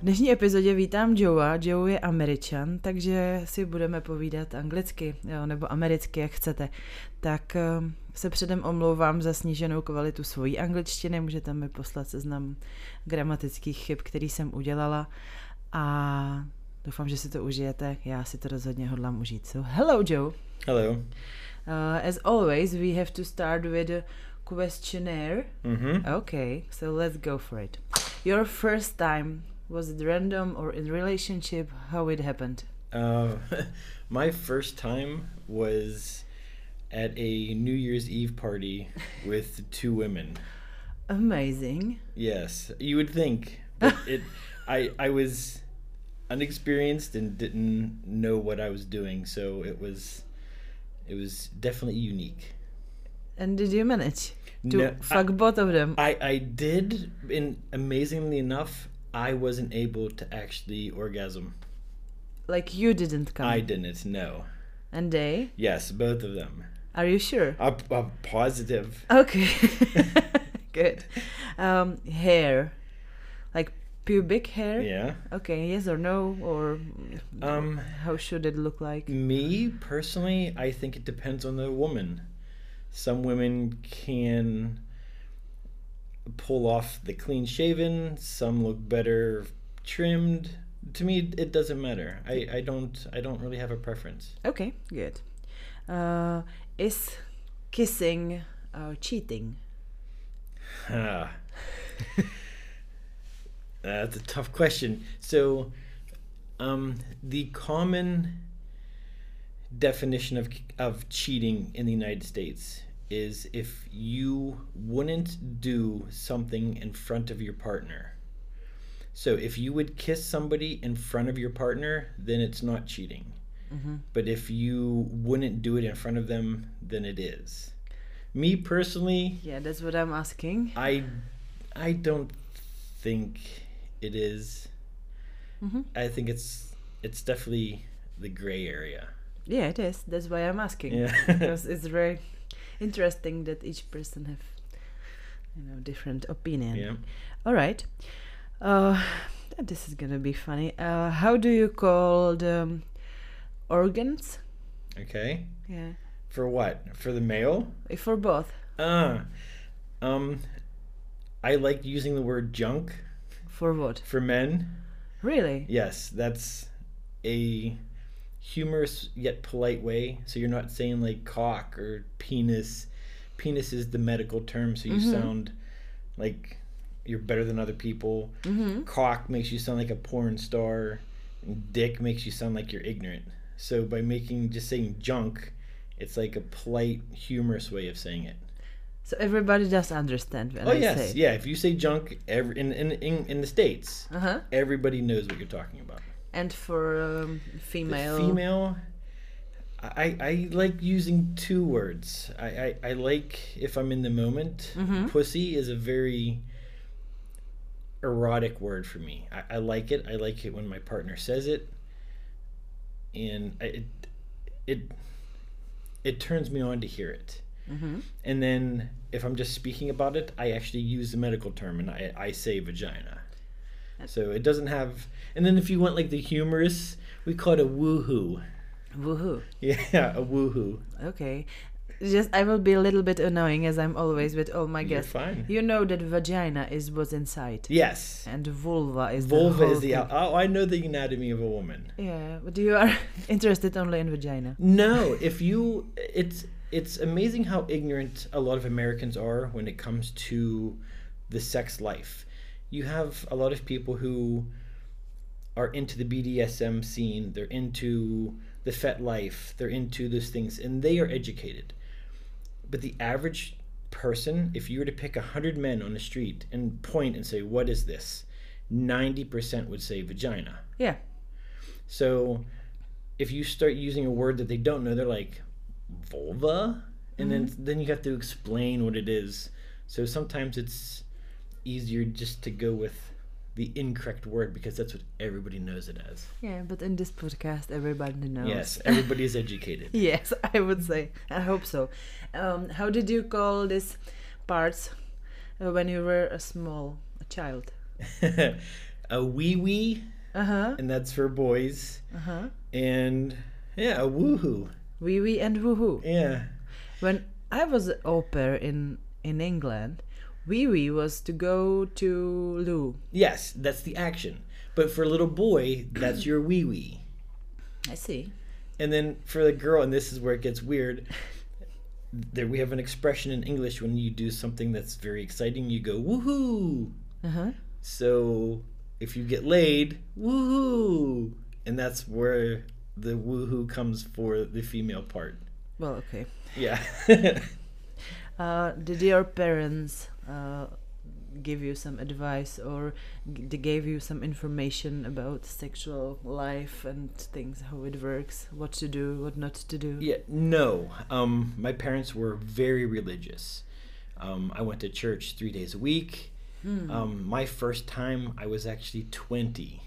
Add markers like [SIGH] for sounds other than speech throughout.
V dnešní epizodě vítám Joea. Joe je američan, takže si budeme povídat anglicky, jo, nebo americky, jak chcete. Tak eh, se předem omlouvám za sníženou kvalitu svojí angličtiny, můžete mi poslat seznam gramatických chyb, který jsem udělala a doufám, že si to užijete. Já si to rozhodně hodlám užít. So, hello Joe. Hello. Uh, as always, we have to start with a questionnaire. Mm-hmm. Okay, so let's go for it. Your first time was it random or in relationship? How it happened? Uh, [LAUGHS] my first time was at a New Year's Eve party with two women. Amazing. Yes, you would think, but [LAUGHS] it. I I was unexperienced and didn't know what I was doing, so it was it was definitely unique. And did you manage to No, fuck both of them? I I did, and amazingly enough, I wasn't able to actually orgasm. like you didn't come. I didn't. No. And they? Yes, both of them. Are you sure? I'm, I'm positive. Okay. [LAUGHS] [LAUGHS] Good. Um, hair. Like pubic hair? Yeah. Okay, yes or no? Or Um, how should it look like? me personally, I think it depends on the woman. Some women can pull off the clean shaven. Some look better trimmed. To me, it doesn't matter. I, I don't I don't really have a preference. Okay, good. Uh, is kissing uh, cheating? Ah. [LAUGHS] That's a tough question. So, um, the common definition of of cheating in the United States is if you wouldn't do something in front of your partner. So, if you would kiss somebody in front of your partner, then it's not cheating. But if you wouldn't do it in front of them, then it is. Me personally, Yeah, that's what I'm asking. I I don't think it is. Mhm. I think it's it's definitely the gray area. Yeah, it is. That's why I'm asking. Yeah. [LAUGHS] because it's very interesting that each person have, you know, different opinion. Yeah. All right. Uh, this is gonna be funny. Uh, how do you call the um, organs? Okay. Yeah, For what? For the male? for both. Ah. Um I like using the word junk For what? for men. Really? Yes, that's a humorous yet polite way. So you're not saying like cock or penis. Penis is the medical term, so you Mhm. sound like you're better than other people. Mm-hmm. Cock makes you sound like a porn star. and Dick makes you sound like you're ignorant. So by making just saying junk, it's like a polite, humorous way of saying it. So everybody does understand when oh I yes, say. yeah. If you say junk, every in in in, in the states, Uh huh. everybody knows what you're talking about. And for um, The female. female. I, I like using two words. I, I, I like if I'm in the moment. Mhm. Pussy is a very erotic word for me. I, I like it. I like it when my partner says it, and I, it it it turns me on to hear it. Mm-hmm. And then if I'm just speaking about it, I actually use the medical term and I, I say vagina. So it doesn't have. And then if you want like the humorous, we call it a woohoo. Woohoo. Yeah, a woohoo. Okay. Just I will be a little bit annoying as I'm always with all my You're guests. fine. You know that vagina is what's inside. Yes. And vulva is Vulva the is the. thing. Oh, I know the anatomy of a woman. Yeah, but you are [LAUGHS] interested only in vagina. No, if you, it's it's amazing how ignorant a lot of Americans are when it comes to the sex life. You have a lot of people who are into the BDSM scene. They're into the FetLife. They're into those things, and they are educated. But the average person, if you were to pick a hundred men on the street and point and say, "What is this?" ninety percent would say vagina. Yeah. So if you start using a word that they don't know, they're like vulva, and then mm-hmm. then you have to explain what it is. So sometimes it's easier just to go with the incorrect word because that's what everybody knows it as. Yeah, but in this podcast, everybody knows. Yes, [LAUGHS] everybody is educated. yes, I would say. I hope so. Um, how did you call these parts uh, when you were a small a child? [LAUGHS] a wee wee, Uh huh. and that's for boys, Uh huh. and yeah, a woohoo. Wee wee and woohoo. Yeah. When I was au pair in in England, wee wee was to go to loo. Yes, that's the action. But for a little boy, that's your wee wee. I see. And then for the girl, and this is where it gets weird. There we have an expression in English when you do something that's very exciting, you go woohoo. Uh huh. So if you get laid, woohoo, and that's where the woohoo comes for the female part. Well, okay. Yeah. [LAUGHS] Uh, did your parents uh, give you some advice or they gave you some information about sexual life and things how it works what to do what not to do? Yeah no. Um, my parents were very religious. Um, i went to church three days a week. Mm. um, my first time i was actually 20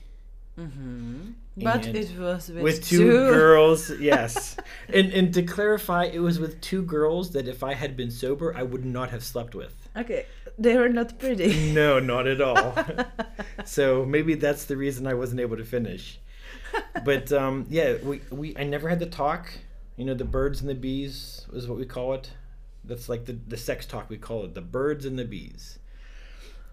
Mm-hmm. But it was with, with two, two, girls, yes. [LAUGHS] and and to clarify, it was with two girls that if I had been sober, I would not have slept with. Okay, they were not pretty. [LAUGHS] No, not at all. [LAUGHS] so maybe that's the reason I wasn't able to finish. But um, yeah, we, we I never had the talk. You know, the birds and the bees is what we call it. That's like the the sex talk we call it. The birds and the bees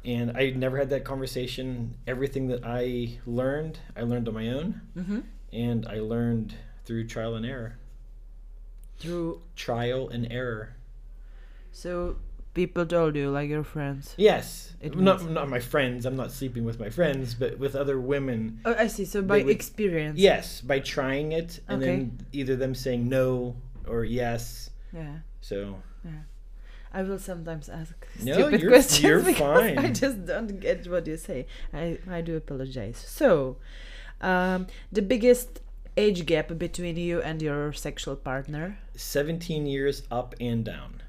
and i never had that conversation everything that i learned i learned on my own hmm and I learned through trial and error. Through Trial and error. so people told you, like your friends. Yes, It not means- not my friends. I'm not sleeping with my friends, but with other women. Oh, I see. So by would- experience. Yes, by trying it and Okay. then either them saying no or yes. Yeah. So I will sometimes ask No, stupid you're- questions you're [LAUGHS] because I just don't get what you say. I, I do apologize. So, um, the biggest age gap between you and your sexual partner, 17 years up and down.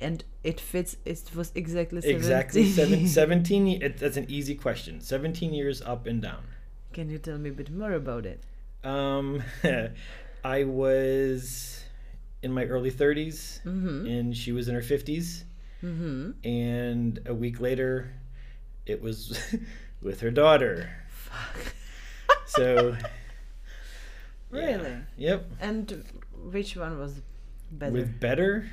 and it fits. It was exactly 17. Exactly seven, [LAUGHS] 17. It, that's an easy question. 17 years up and down. Can you tell me a bit more about it? Um, [LAUGHS] I was in my early 30s, Mm-hmm. and she was in her 50s. Mm-hmm. and a week later it was [LAUGHS] with her daughter Fuck. so [LAUGHS] yeah. Really? yep And which one was better? with better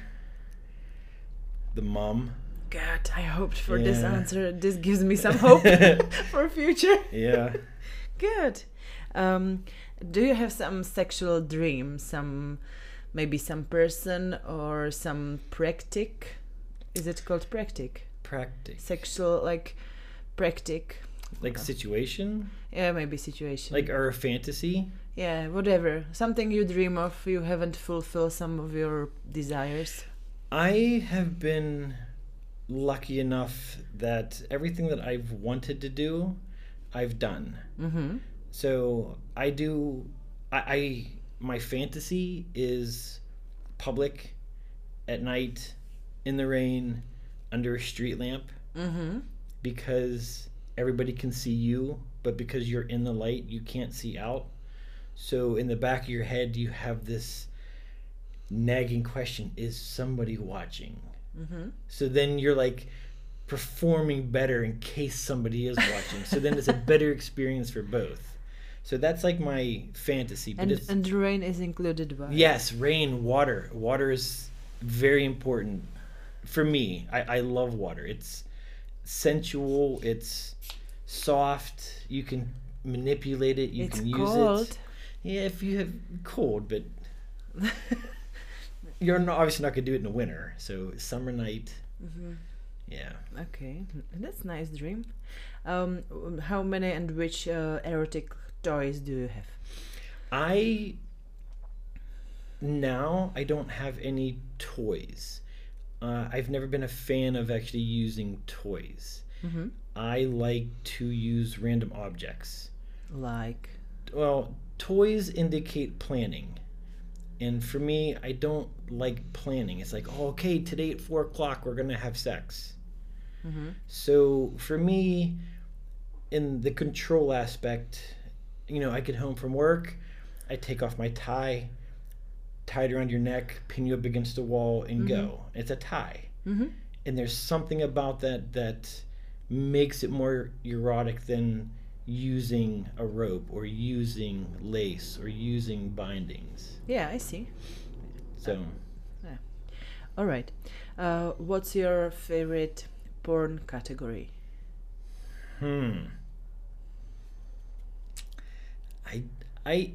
the mom God, I hoped for this answer. This gives me some [LAUGHS] hope for future. yeah Good. Um, do you have some sexual dream? Some, maybe some person or some practic? Is it called practic? practice Sexual like practic? like situation Yeah, maybe situation. like our fantasy yeah, whatever. Something you dream of. You haven't fulfilled some of your desires. i have been lucky enough that everything that i've wanted to do i've done Mm-hmm. so i do I, I my fantasy is public at night in the rain under a street lamp. Mm-hmm. because everybody can see you but because you're in the light you can't see out. So in the back of your head you have this nagging question is somebody watching? Mm-hmm. so then you're like performing better in case somebody is watching. So then it's a better experience for both so that's like my fantasy but And it's and rain is included by. yes rain water. Water is very important. For me i, I love water. It's sensual it's soft. You can manipulate it. You it's can use cold. it. Yeah if you have cold but [LAUGHS] you're not, obviously not going to do it in the winter. So summer night. Hmm yeah. Okay, that's nice dream. Um, how many and which uh, erotic toys do you have? I now I don't have any toys. Uh, I've never been a fan of actually using toys. Mm-hmm. I like to use random objects. Like. Well, toys indicate planning. And for me, I don't like planning. It's like, oh, okay, today at four o'clock, we're going to have sex. Mm-hmm. So for me, in the control aspect, you know, I get home from work, I take off my tie, tie it around your neck, pin you up against the wall, and go. It's a tie. Mm-hmm. And there's something about that that makes it more erotic than using a rope or using lace or using bindings. Yeah, I see. So, All right. Uh, what's your favorite porn category? hmm. I I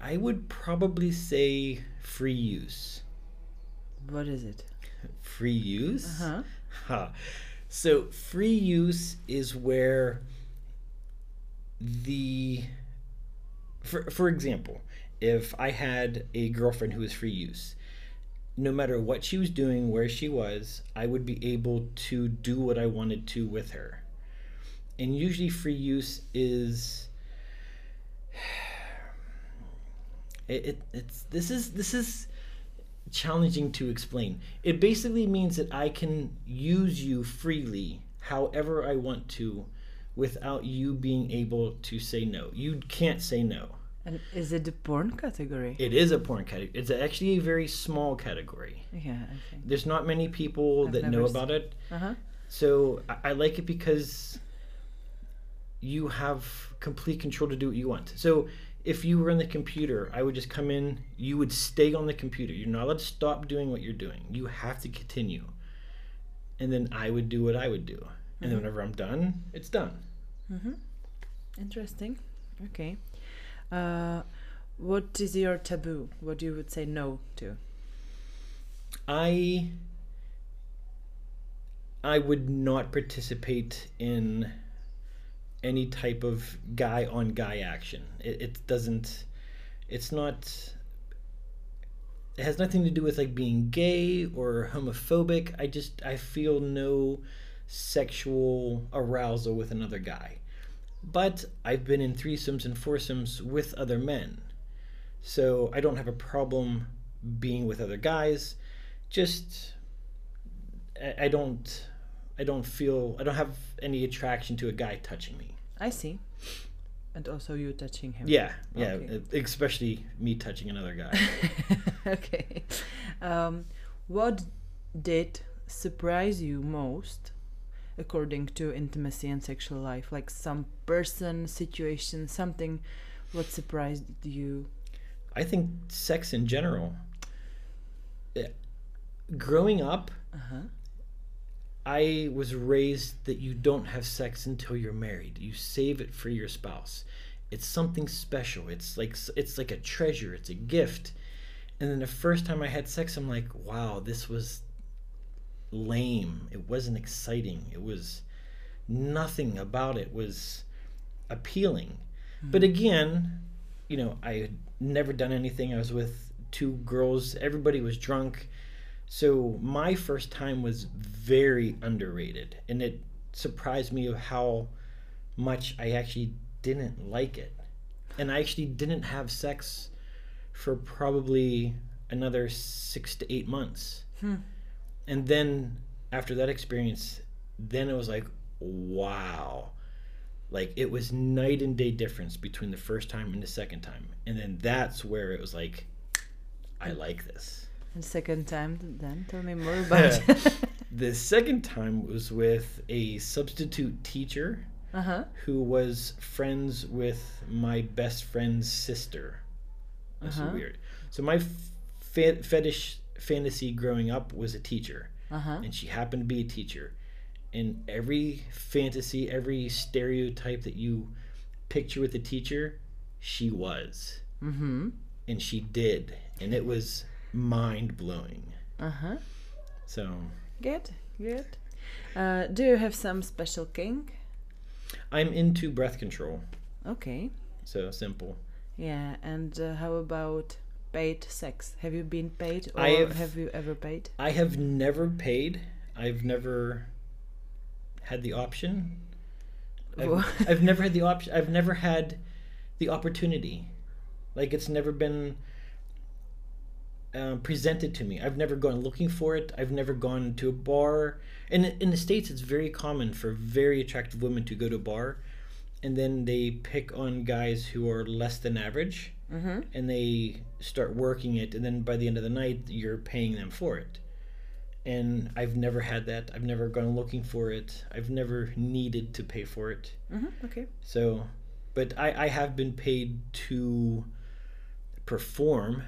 I would probably say free use. What is it? Free use? Uh-huh. Ha. So free use is where the for for example, if I had a girlfriend who was free use, no matter what she was doing, where she was, I would be able to do what I wanted to with her. And usually free use is [SIGHS] it, it it's this is this is challenging to explain. It basically means that I can use you freely however I want to without you being able to say no. You can't say no. And is it the porn category? It is a porn category. It's actually a very small category. yeah, I think. There's not many people I've that know about it. Uh huh. So I, I like it because you have complete control to do what you want. So if you were on the computer, I would just come in, you would stay on the computer. You're not allowed to stop doing what you're doing. You have to continue. And then I would do what I would do. And then whenever I'm done, it's done. Mm-hmm. Interesting. Okay. Uh, what is your taboo? What you would say no to? I I would not participate in any type of guy on guy action. It, it doesn't. It's not. It has nothing to do with like being gay or homophobic. I just I feel no sexual arousal with another guy. But I've been in threesomes and foursomes with other men. So I don't have a problem being with other guys. Just I, I don't I don't feel I don't have any attraction to a guy touching me. I see. And also you touching him. Yeah, yeah, Okay. especially me touching another guy. [LAUGHS] okay. Um, what did surprise you most according to intimacy and sexual life? Like some person, situation, something what surprised you? I think sex in general. eh, Growing up, Uh-huh. I was raised that you don't have sex until you're married. You save it for your spouse. It's something special. It's like it's like a treasure. It's a gift. And then the first time I had sex, I'm like, wow, this was lame. It wasn't exciting. It was nothing about it was appealing. Hmm. But again, you know, I had never done anything. I was with two girls. Everybody was drunk. So my first time was very underrated, and it surprised me of how much I actually didn't like it. And I actually didn't have sex for probably another six to eight months. Hmm. And then after that experience, then it was like, wow. Like it was night and day difference between the first time and the second time. And then that's where it was like, I like this. And second time then tell me more [LAUGHS] about it. [LAUGHS] The second time was with a substitute teacher Uh-huh. who was friends with my best friend's sister. That's so Uh-huh. weird. So my fetish fantasy growing up was a teacher, Uh-huh. and she happened to be a teacher. And every fantasy, every stereotype that you picture with a teacher, she was, Mm-hmm. and she did, and it was mind blowing. Uh-huh. So Good. Good. Uh, do you have some special kink? I'm into breath control. Okay. So simple. Yeah, and uh, how about paid sex? Have you been paid or have- have you ever paid? I have never paid. I've never had the option. I've, I've never had the option. I've never had the opportunity. Like it's never been um, presented to me. I've never gone looking for it. I've never gone to a bar. And in the states, it's very common for very attractive women to go to a bar, and then they pick on guys who are less than average Mm-hmm. and they start working it and then by the end of the night you're paying them for it and I've never had that. I've never gone looking for it. I've never needed to pay for it. hmm Okay. So, but I, I have been paid to perform.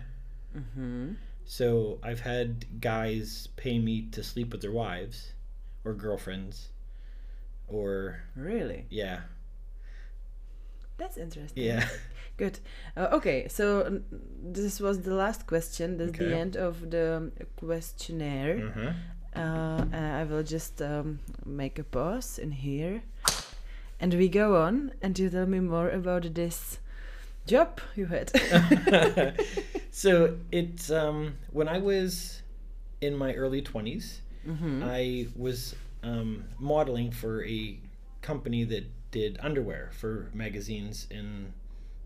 Hmm So I've had guys pay me to sleep with their wives or girlfriends or, Really? yeah, That's interesting. yeah. [LAUGHS] Good. Uh, okay, so this was the last question. This is the end of the questionnaire. Uh-huh. Uh, I will just um, make a pause in here. And we go on, and you tell me more about this job you had. [LAUGHS] [LAUGHS] so it's um, when I was in my early 20s, hmm I was um, modeling for a company that did underwear for magazines in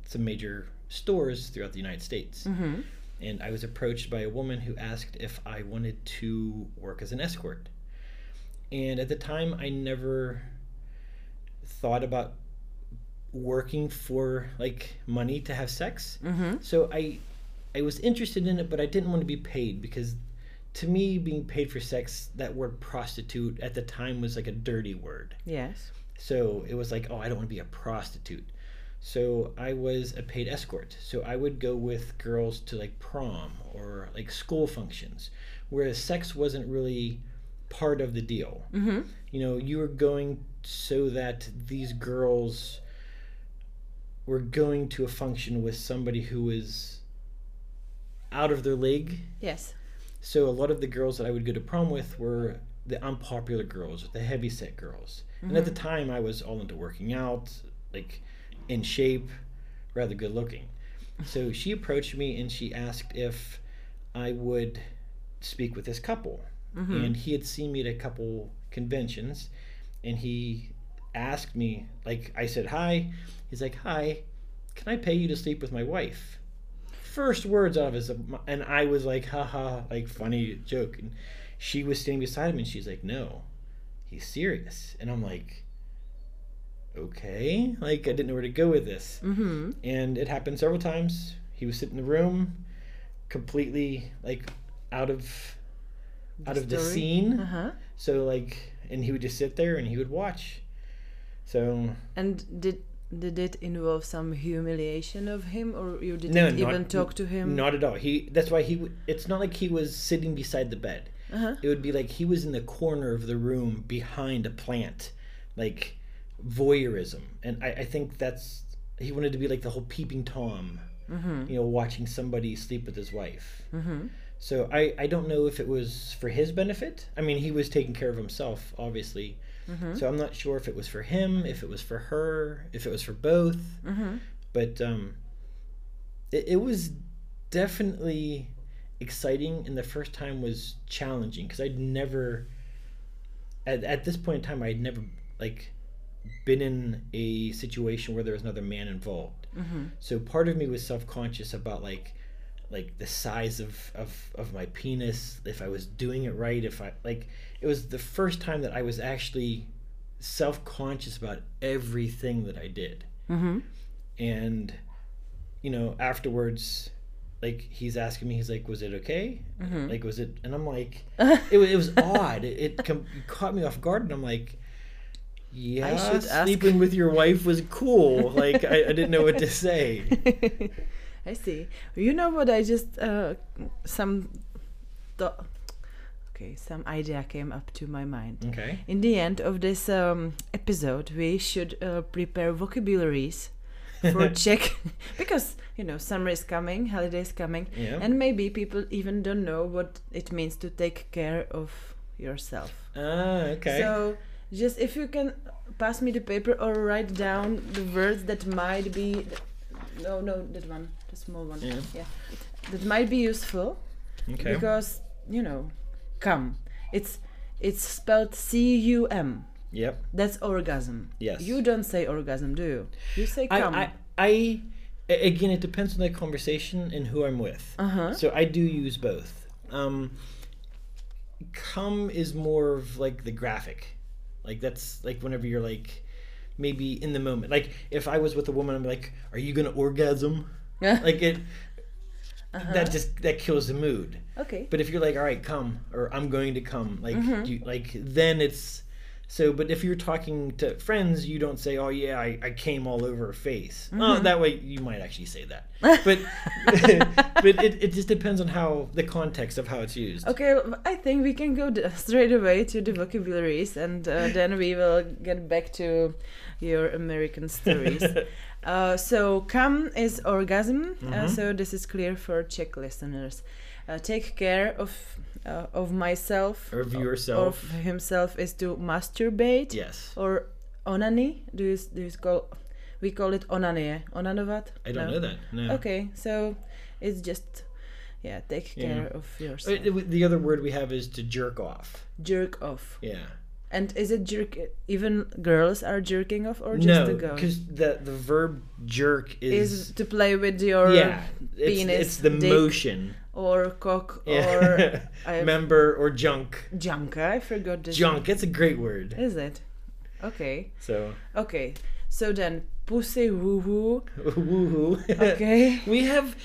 some major stores throughout the United States. hmm And I was approached by a woman who asked if I wanted to work as an escort. And at the time, I never thought about working for like money to have sex. hmm So I I was interested in it, but I didn't want to be paid because to me being paid for sex, that word prostitute at the time was like a dirty word. Yes. So it was like, oh, I don't want to be a prostitute. So I was a paid escort. So I would go with girls to like prom or like school functions, whereas sex wasn't really part of the deal. hmm You know, you were going so that these girls were going to a function with somebody who was out of their league. Yes. So a lot of the girls that I would go to prom with were the unpopular girls, the heavy set girls. And at the mm-hmm. time, I was all into working out, like in shape, rather good looking. So she approached me and she asked if I would speak with this couple. Mm-hmm. And he had seen me at a couple conventions and he asked me, like, I said, hi. He's like, hi, can I pay you to sleep with my wife? First words out of his, and I was like, haha, like funny joke. And she was standing beside him and she's like, no, he's serious. And I'm like, okay. Like, I didn't know where to go with this. hmm And it happened several times. He was sitting in the room, completely like out of out of the scene. Uh-huh. So like, and he would just sit there and he would watch. So And did did it involve some humiliation of him, or you didn't No, not- even talk to him? not at all. He that's why he. It's not like he was sitting beside the bed. Uh-huh. It would be like he was in the corner of the room behind a plant, like voyeurism. And I, I think that's he wanted to be like the whole peeping tom, Mm-hmm. you know, watching somebody sleep with his wife. Mm-hmm. So I, I don't know if it was for his benefit. I mean, he was taking care of himself, obviously. Mm-hmm. So I'm not sure if it was for him, if it was for her, if it was for both. Mm-hmm. But um, it, it was definitely exciting, and the first time was challenging because I'd never, at, at this point in time, I'd never like been in a situation where there was another man involved. Mm-hmm. So part of me was self conscious about like like the size of, of of my penis, if I was doing it right, if I like it was the first time that I was actually self conscious about everything that I did. Mm-hmm. And you know, afterwards like he's asking me, he's like, "Was it okay? Mhm. Like, was it?" And I'm like, [LAUGHS] "It, it was odd. It, it com- caught me off guard." And I'm like, "Yeah, should ask." sleeping with your wife was cool. Like, I, I didn't know what to say." [LAUGHS] [LAUGHS] I see. You know what? I just uh, some th- okay, some idea came up to my mind. Okay. In the end of this um, episode, we should uh, prepare vocabularies [LAUGHS] for check [LAUGHS] because you know summer is coming, holidays coming, Yeah. and maybe people even don't know what it means to take care of yourself. Ah, okay. So just if you can pass me the paper or write down the words that might be no no that one the small one Yeah. that might be useful okay. because you know come it's it's spelled C U M yep. that's orgasm Yes. you don't say orgasm do you you say I, come I, I, a- again, it depends on the conversation and who I'm with. uh-huh So I do use both. Um, come is more of like the graphic, like that's like whenever you're like maybe in the moment. Like if I was with a woman, I'm like, "Are you gonna orgasm?" Like it. Uh-huh. that just that kills the mood. Okay. But if you're like, all right, come, or I'm going to come, like, Mm-hmm. you, like then it's so. But if you're talking to friends, you don't say, oh yeah, I, I came all over her face. Oh, Mm-hmm. that way you might actually say that. [LAUGHS] But [LAUGHS] but it, it just depends on how the context of how it's used. Okay, I think we can go [LAUGHS] straight away to the vocabularies and uh, then we will get back to your American stories. [LAUGHS] uh, so, come is orgasm, uh, so this is clear for Czech listeners. Uh, take care of uh, of myself Or of yourself. of himself is to masturbate Yes. or onani. Do you, do you call we call it onany? eh? Onanovat? I don't No? know that. No. Okay, so it's just yeah, take Yeah. care of Uh, yourself. The other word we have is to jerk off. jerk off. Yeah. And is it jerk? Even girls are jerking off, or just no, the guys? because the the verb jerk is, Is to play with your yeah, it's, penis, it's the dick, motion. or cock [LAUGHS] Yeah. or [LAUGHS] member or junk. junk. I forgot this. Junk. It's a great word. Is it? Okay. So Okay. So then, pussy woo woo. [LAUGHS] woohoo. Okay. we have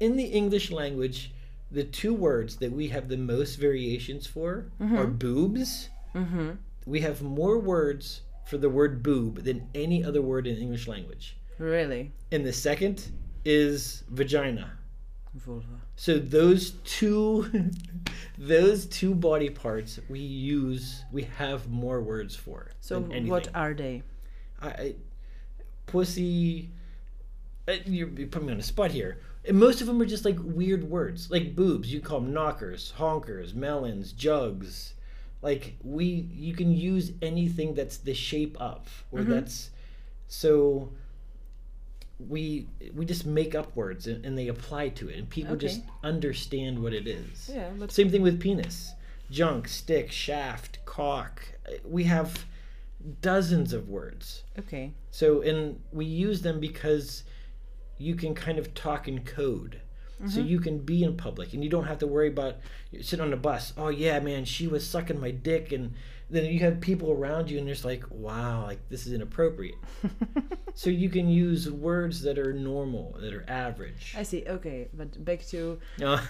in the English language the two words that we have the most variations for mm-hmm. are boobs. Mm-hmm. We have more words for the word boob than any other word in English language. Really? And the second is vagina. Vulva. So those two [LAUGHS] those two body parts we use we have more words for. So what are they? I, I pussy uh, you, you put me on a spot here. And most of them are just like weird words, like boobs. You call them knockers, honkers, melons, jugs. Like we, you can use anything that's the shape of, or that's so. We we just make up words and, and they apply to it, and people Okay. just understand what it is. Yeah, Same thing with penis, junk, stick, shaft, cock. Uh, We have dozens of words. okay. So, and we use them because you can kind of talk in code. So you can be in public and you don't have to worry about you sit on a bus. Oh yeah, man, she was sucking my dick, and then you have people around you, and it's like, wow, like this is inappropriate. [LAUGHS] so you can use words that are normal, that are average. I see. Okay, but back to [LAUGHS] Uh, uh,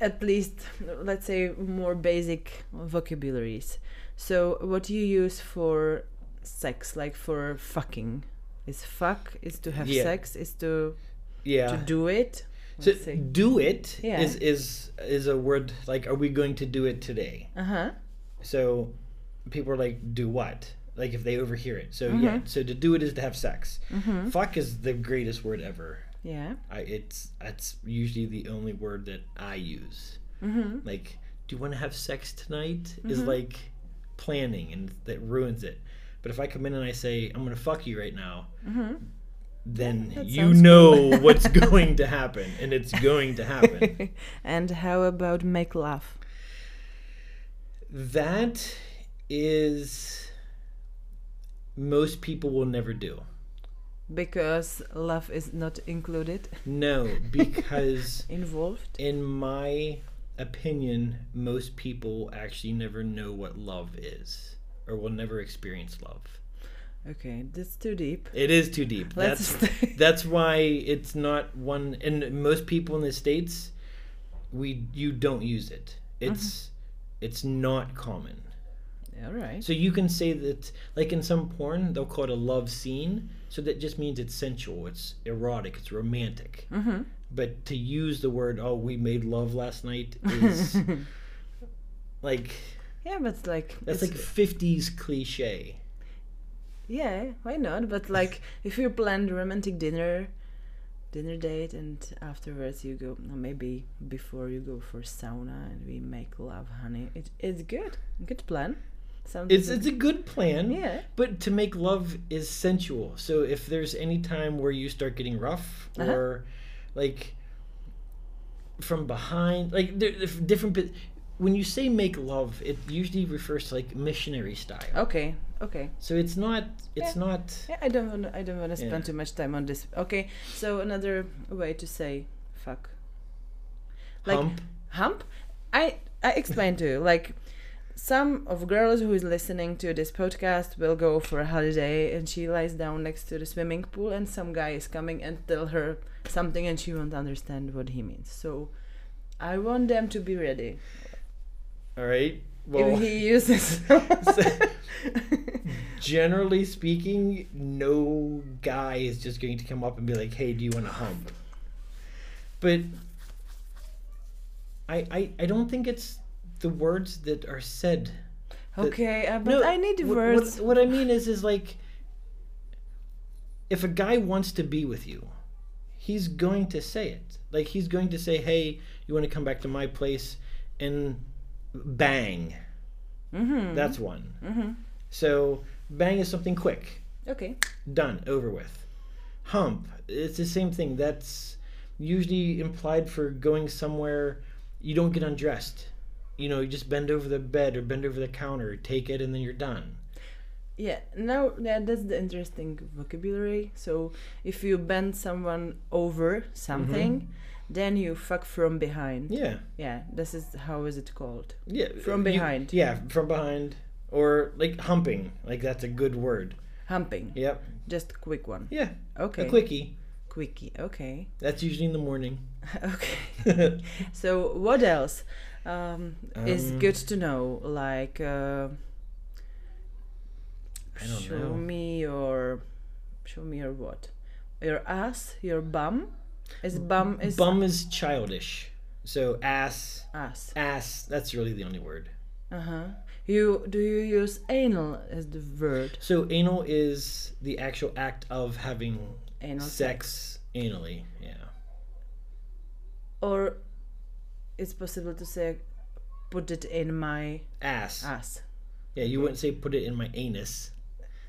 at least let's say more basic vocabularies. So what do you use for sex, like for fucking? Is fuck is to have Yeah. sex? Is to yeah. to do it? So see. do it Yeah. is is is a word like are we going to do it today? Uh huh. So people are like, do what? Like if they overhear it. So Mm-hmm. yeah, so to do it is to have sex. Fuck is the greatest word ever. Yeah. I it's that's usually the only word that I use. Mm-hmm. Like, do you want to have sex tonight? Is like planning and that ruins it. But if I come in and I say I'm gonna fuck you right now, then that you know [LAUGHS] what's going to happen, and it's going to happen. [LAUGHS] and how about make love? That is most people will never do. Because love is not included, No, [LAUGHS] because involved. in my opinion, most people actually never know what love is or will never experience love. Okay, that's too deep. It is too deep. Let's That's stay. [LAUGHS] that's why it's not one and most people in the states we you don't use it. It's it's not common. All right. So you can say that, like in some porn, they'll call it a love scene. So that just means it's sensual, it's erotic, it's romantic. Mm-hmm. But to use the word, "oh, we made love last night," [LAUGHS] is like Yeah, but it's like that's it's- like '50s cliche. Yeah, why not? But like, [LAUGHS] if you plan a romantic dinner, dinner date, and afterwards you go, no, maybe before you go for sauna and we make love, honey. It, it's good, good plan. Sounds It's it's a good plan. yeah. But to make love is sensual. So if there's any time where you start getting rough Uh-huh. or like from behind, like there- different. Bit- When you say make love, it usually refers to like missionary style. Okay, okay. So it's not. It's Yeah. not. Yeah, I don't Wanna, I don't want to spend Yeah. too much time on this. Okay, so another way to say fuck. Like hump. hump. I I explained to you like some of girls who is listening to this podcast will go for a holiday and she lies down next to the swimming pool and some guy is coming and tell her something and she won't understand what he means. So I want them to be ready. All right. Well, if he uses [LAUGHS] generally speaking, no guy is just going to come up and be like, "Hey, do you want to hump?" But I, I, I don't think it's the words that are said. that- Okay, uh, but No, I need what- words. What, what I mean is, is like, if a guy wants to be with you, he's going to say it. Like he's going to say, "Hey, you want to come back to my place?" And bang, Mm-hmm. that's one. mm-hmm. So bang is something quick, Okay. done, over with. Hump, it's the same thing. That's usually implied for going somewhere you don't get undressed. You know, you just bend over the bed or bend over the counter, take it, and then you're done. Yeah, now yeah, that's the interesting vocabulary. So if you bend someone over something, then you fuck from behind. Yeah, Yeah, this is how is it called? yeah. From you- behind. yeah, from behind, or like humping. Like that's a good word. Humping. Yep. Just a quick one. Yeah. Okay. A quickie. Quickie. Okay. That's usually in the morning. [LAUGHS] okay. [LAUGHS] so what else um, is Um, good to know? Like, uh, I don't show know. me your, show me your what? Your ass, your bum. Is bum is Bum is childish. So ass, ass. ass. That's really the only word. Uh huh. You do you use anal as the word? So anal is the actual act of having Anal sex anally. Yeah. or it's possible to say put it in my Ass. ass. Yeah, you wouldn't say put it in my anus.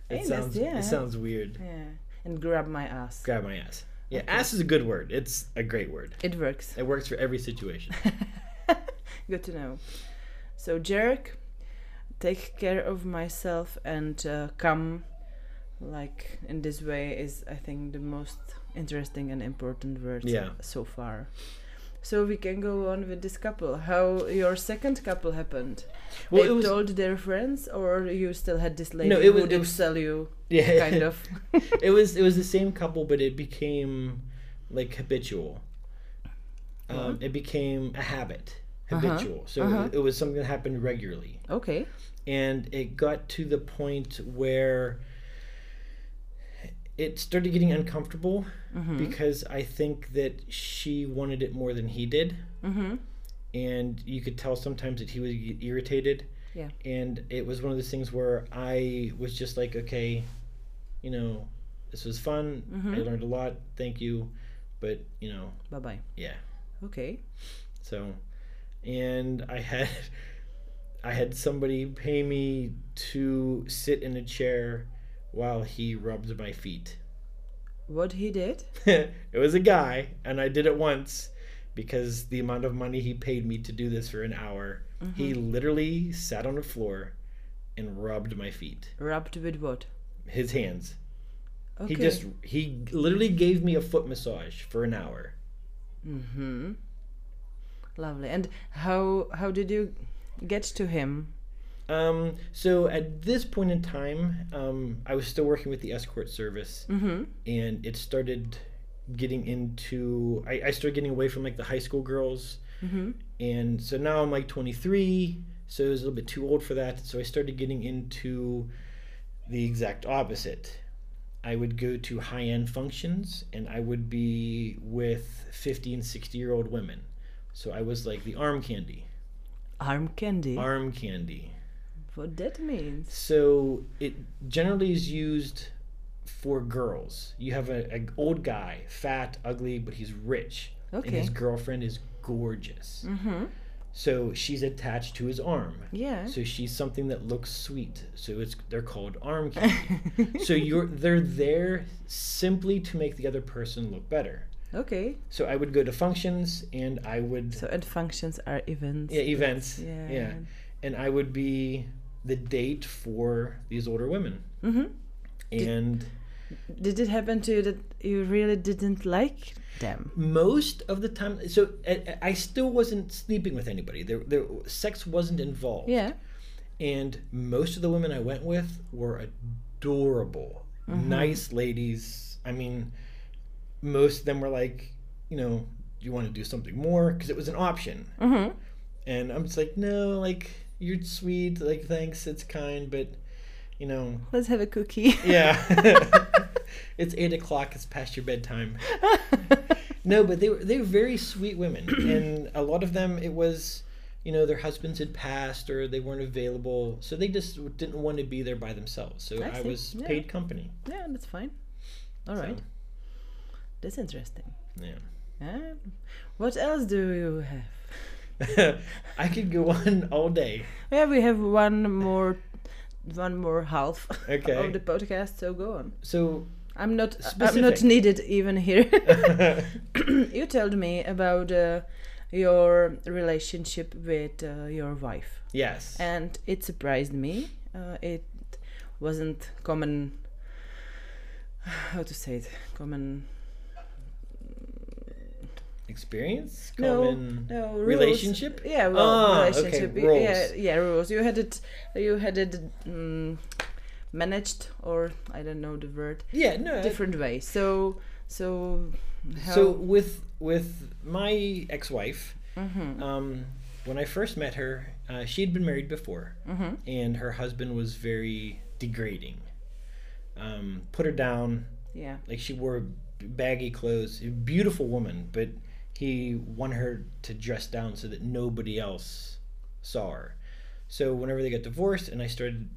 It Anus, sounds yeah. it sounds weird. Yeah, and grab my ass. Grab my ass. Yeah, Okay. ass is a good word. It's a great word. It works. It works for every situation. [LAUGHS] Good to know. So jerk, take care of myself and uh, come like in this way is I think the most interesting and important word Yeah. so far. So we can go on with this couple. How your second couple happened? Well, they it was told their friends, or you still had this lady No, it who was- it did was- sell you, [LAUGHS] yeah, kind of. [LAUGHS] it was it was the same couple, but it became like habitual. Um, Uh-huh. It became a habit, Uh-huh, habitual. So uh-huh. it was something that happened regularly, Okay. and it got to the point where it started getting uncomfortable Mm-hmm. because I think that she wanted it more than he did, mm-hmm. and you could tell sometimes that he was irritated. Yeah. And it was one of those things where I was just like, okay, you know, this was fun. I Mhm. learned a lot. Thank you. But, you know, Bye bye. yeah. Okay. So, and I had [LAUGHS] I had somebody pay me to sit in a chair while he rubbed my feet. What he did? [LAUGHS] it was a guy, and I did it once because the amount of money he paid me to do this for an hour. He literally sat on the floor and rubbed my feet. Rubbed with what? His hands. Okay. He just he literally gave me a foot massage for an hour. Mm-hmm. Lovely. And how how did you get to him? Um, so at this point in time, um, I was still working with the escort service, Mm-hmm. and it started getting into. I, I started getting away from like the high school girls, Mm-hmm. and so now I'm like 23, so I was a little bit too old for that. So I started getting into the exact opposite. I would go to high end functions, and I would be with 50 and 60 year old women. So I was like the arm candy, Arm candy. arm candy. What that means? So it generally is used for girls. You have a, a old guy, fat, ugly, but he's rich, and his girlfriend is gorgeous. Mm-hmm. So she's attached to his arm. Yeah. So she's something that looks sweet. So it's they're called arm candy. [LAUGHS] so you're they're there simply to make the other person look better. okay. So I would go to functions and I would So and functions are events. yeah events Yeah. yeah and I would be the date for these older women Mm-hmm. and Did it happen to you that you really didn't like them? most of the time so I, I still wasn't sleeping with anybody there, there sex wasn't involved Yeah. and most of the women I went with were adorable, nice ladies. I mean, most of them were like, you know, do you want to do something more? Because it was an option. Mm-hmm. And I'm just like, no, like you're sweet, like thanks, it's kind, but you know, Let's have a cookie. yeah, [LAUGHS] [LAUGHS] it's eight o'clock. It's past your bedtime. [LAUGHS] No, but they were they were very sweet women, and a lot of them it was, you know, their husbands had passed or they weren't available, so they just didn't want to be there by themselves. So I I, was yeah. paid company. yeah, that's fine. All So, right, that's interesting. yeah. Yeah. What else do you have? [LAUGHS] I could go on all day. Yeah, we have one more, one more half Okay. of the podcast. So go on. So I'm not. I'm not needed even here. [LAUGHS] [COUGHS] you told me about uh, your relationship with uh, your wife, yes, and it surprised me. Uh, it wasn't common. [SIGHS] How to say it? Common. Experience, No, common no rules. relationship. Yeah, well, Ah, relationship. y- roles. Yeah, yeah, rules. You had it. You had it um, managed, or I don't know the word, Yeah, no. I- different way. So, so. How, So with with my ex-wife, Mhm. um, when I first met her, uh, she had been married before, Mhm. and her husband was very degrading. Um, put her down, Yeah. like she wore baggy clothes. Beautiful woman, but he wanted her to dress down so that nobody else saw her. So whenever they got divorced, and I started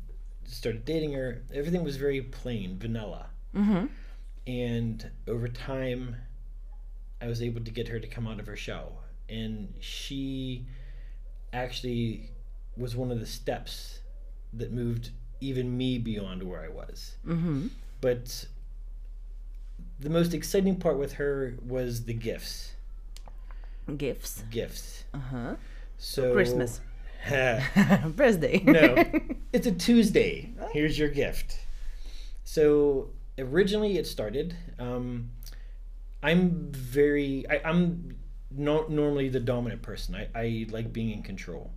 started dating her, everything was very plain, vanilla. Mhm. And over time, I was able to get her to come out of her shell, and she actually was one of the steps that moved even me beyond where I was. Mhm. But the most exciting part with her was the gifts. Gifts. Gifts. Uh huh. So Christmas. [LAUGHS] [LAUGHS] Birthday. no, [LAUGHS] it's a Tuesday. Here's your gift. So originally it started. Um, I'm very. I, I'm not normally the dominant person. I, I like being in control,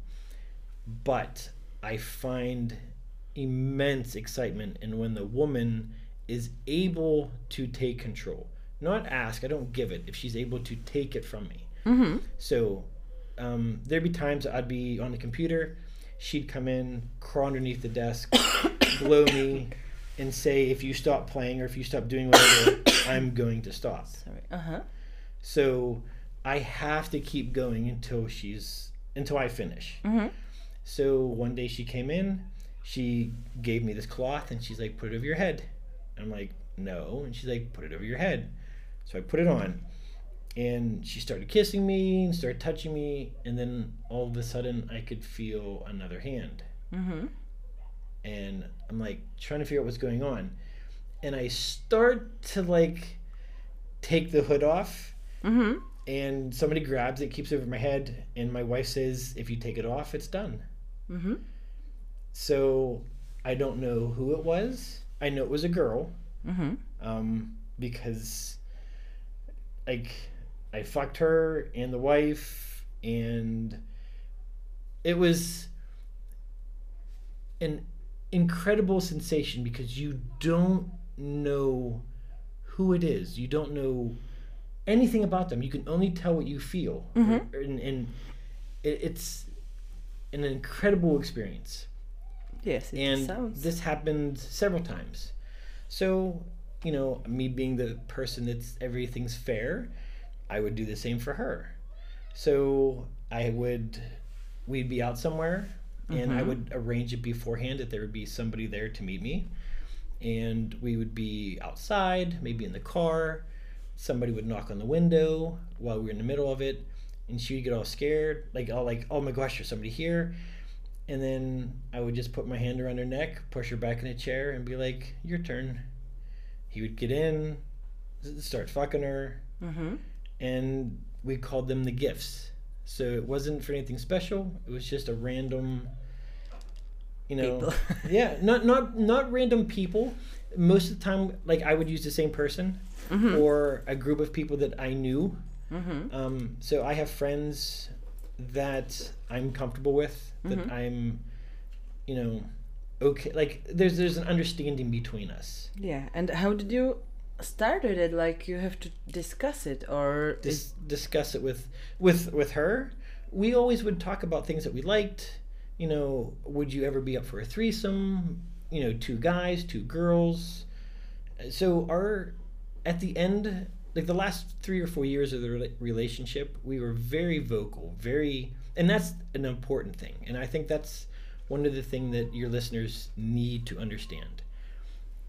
but I find immense excitement in when the woman is able to take control. Not ask. I don't give it. If she's able to take it from me. Mhm. So um, there'd be times I'd be on the computer, she'd come in, crawl underneath the desk, [COUGHS] blow me, and say, if you stop playing or if you stop doing whatever, [COUGHS] I'm going to stop. Sorry. Uh huh. So I have to keep going until she's until I finish. Mhm. So one day she came in, she gave me this cloth and she's like, put it over your head. I'm like, no. And she's like, put it over your head. So I put it on. And she started kissing me and started touching me. And then all of a sudden I could feel another hand. Mhm. And I'm like trying to figure out what's going on. And I start to like take the hood off Mhm. and somebody grabs it, keeps it over my head, and my wife says, "If you take it off, it's done." Mhm. So I don't know who it was. I know it was a girl, Mhm. um, because like I fucked her and the wife, and it was an incredible sensation because you don't know who it is. You don't know anything about them. You can only tell what you feel, Mhm. and, and it, it's an incredible experience Yes, it and sounds. this happened several times so you know me being the person that's everything's fair i would do the same for her so i would we'd be out somewhere and i Mhm. would arrange it beforehand that there would be somebody there to meet me and we would be outside maybe in the car somebody would knock on the window while we were in the middle of it and she would get all scared like all like oh my gosh there's somebody here and then I would just put my hand around her neck, push her back in a chair, and be like, "Your turn." He would get in, start fucking her, Mhm. And we called them the gifts. So it wasn't for anything special. It was just a random, you know, [LAUGHS] yeah, not not not random people. Most of the time, like I would use the same person Mhm. or a group of people that I knew. Mhm. Um, so I have friends that I'm comfortable with, that Mhm. I'm you know, okay, like there's there's an understanding between us. Yeah, and how did you started it? Like you have to discuss it, or Dis- discuss it with with with her. We always would talk about things that we liked. You know, would you ever be up for a threesome? You know, two guys, two girls. So our at the end, like the last three or four years of the rela- relationship, we were very vocal, very, and that's an important thing. And I think that's one of the things that your listeners need to understand.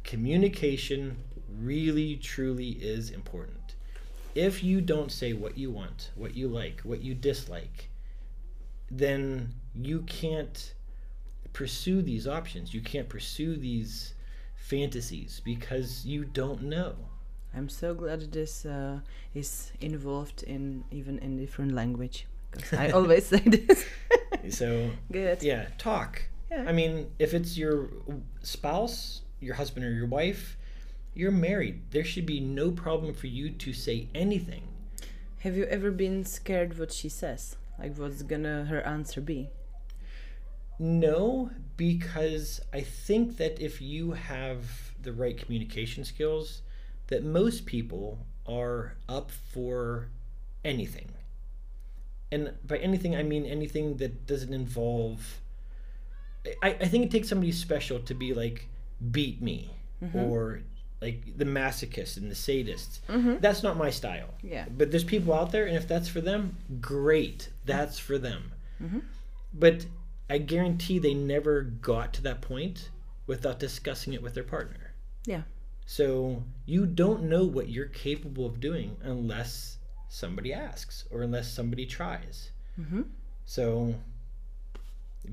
Communication really, truly is important. If you don't say what you want, what you like, what you dislike, then you can't pursue these options. You can't pursue these fantasies because you don't know. I'm so glad this uh, is involved in even in different language. I always say [LAUGHS] this. So, [LAUGHS] Good. yeah, talk. Yeah. I mean, if it's your spouse, your husband, or your wife, you're married. There should be no problem for you to say anything. Have you ever been scared what she says? Like what's gonna her answer be? No, because I think that if you have the right communication skills, that most people are up for anything. And by anything, I mean anything that doesn't involve. I, I think it takes somebody special to be like, beat me, mm-hmm. or like the masochists and the sadists. Mm-hmm. That's not my style. Yeah. But there's people out there, and if that's for them, great. That's for them. Mm-hmm. But I guarantee they never got to that point without discussing it with their partner. Yeah. So you don't know what you're capable of doing unless somebody asks or unless somebody tries. Mm-hmm. So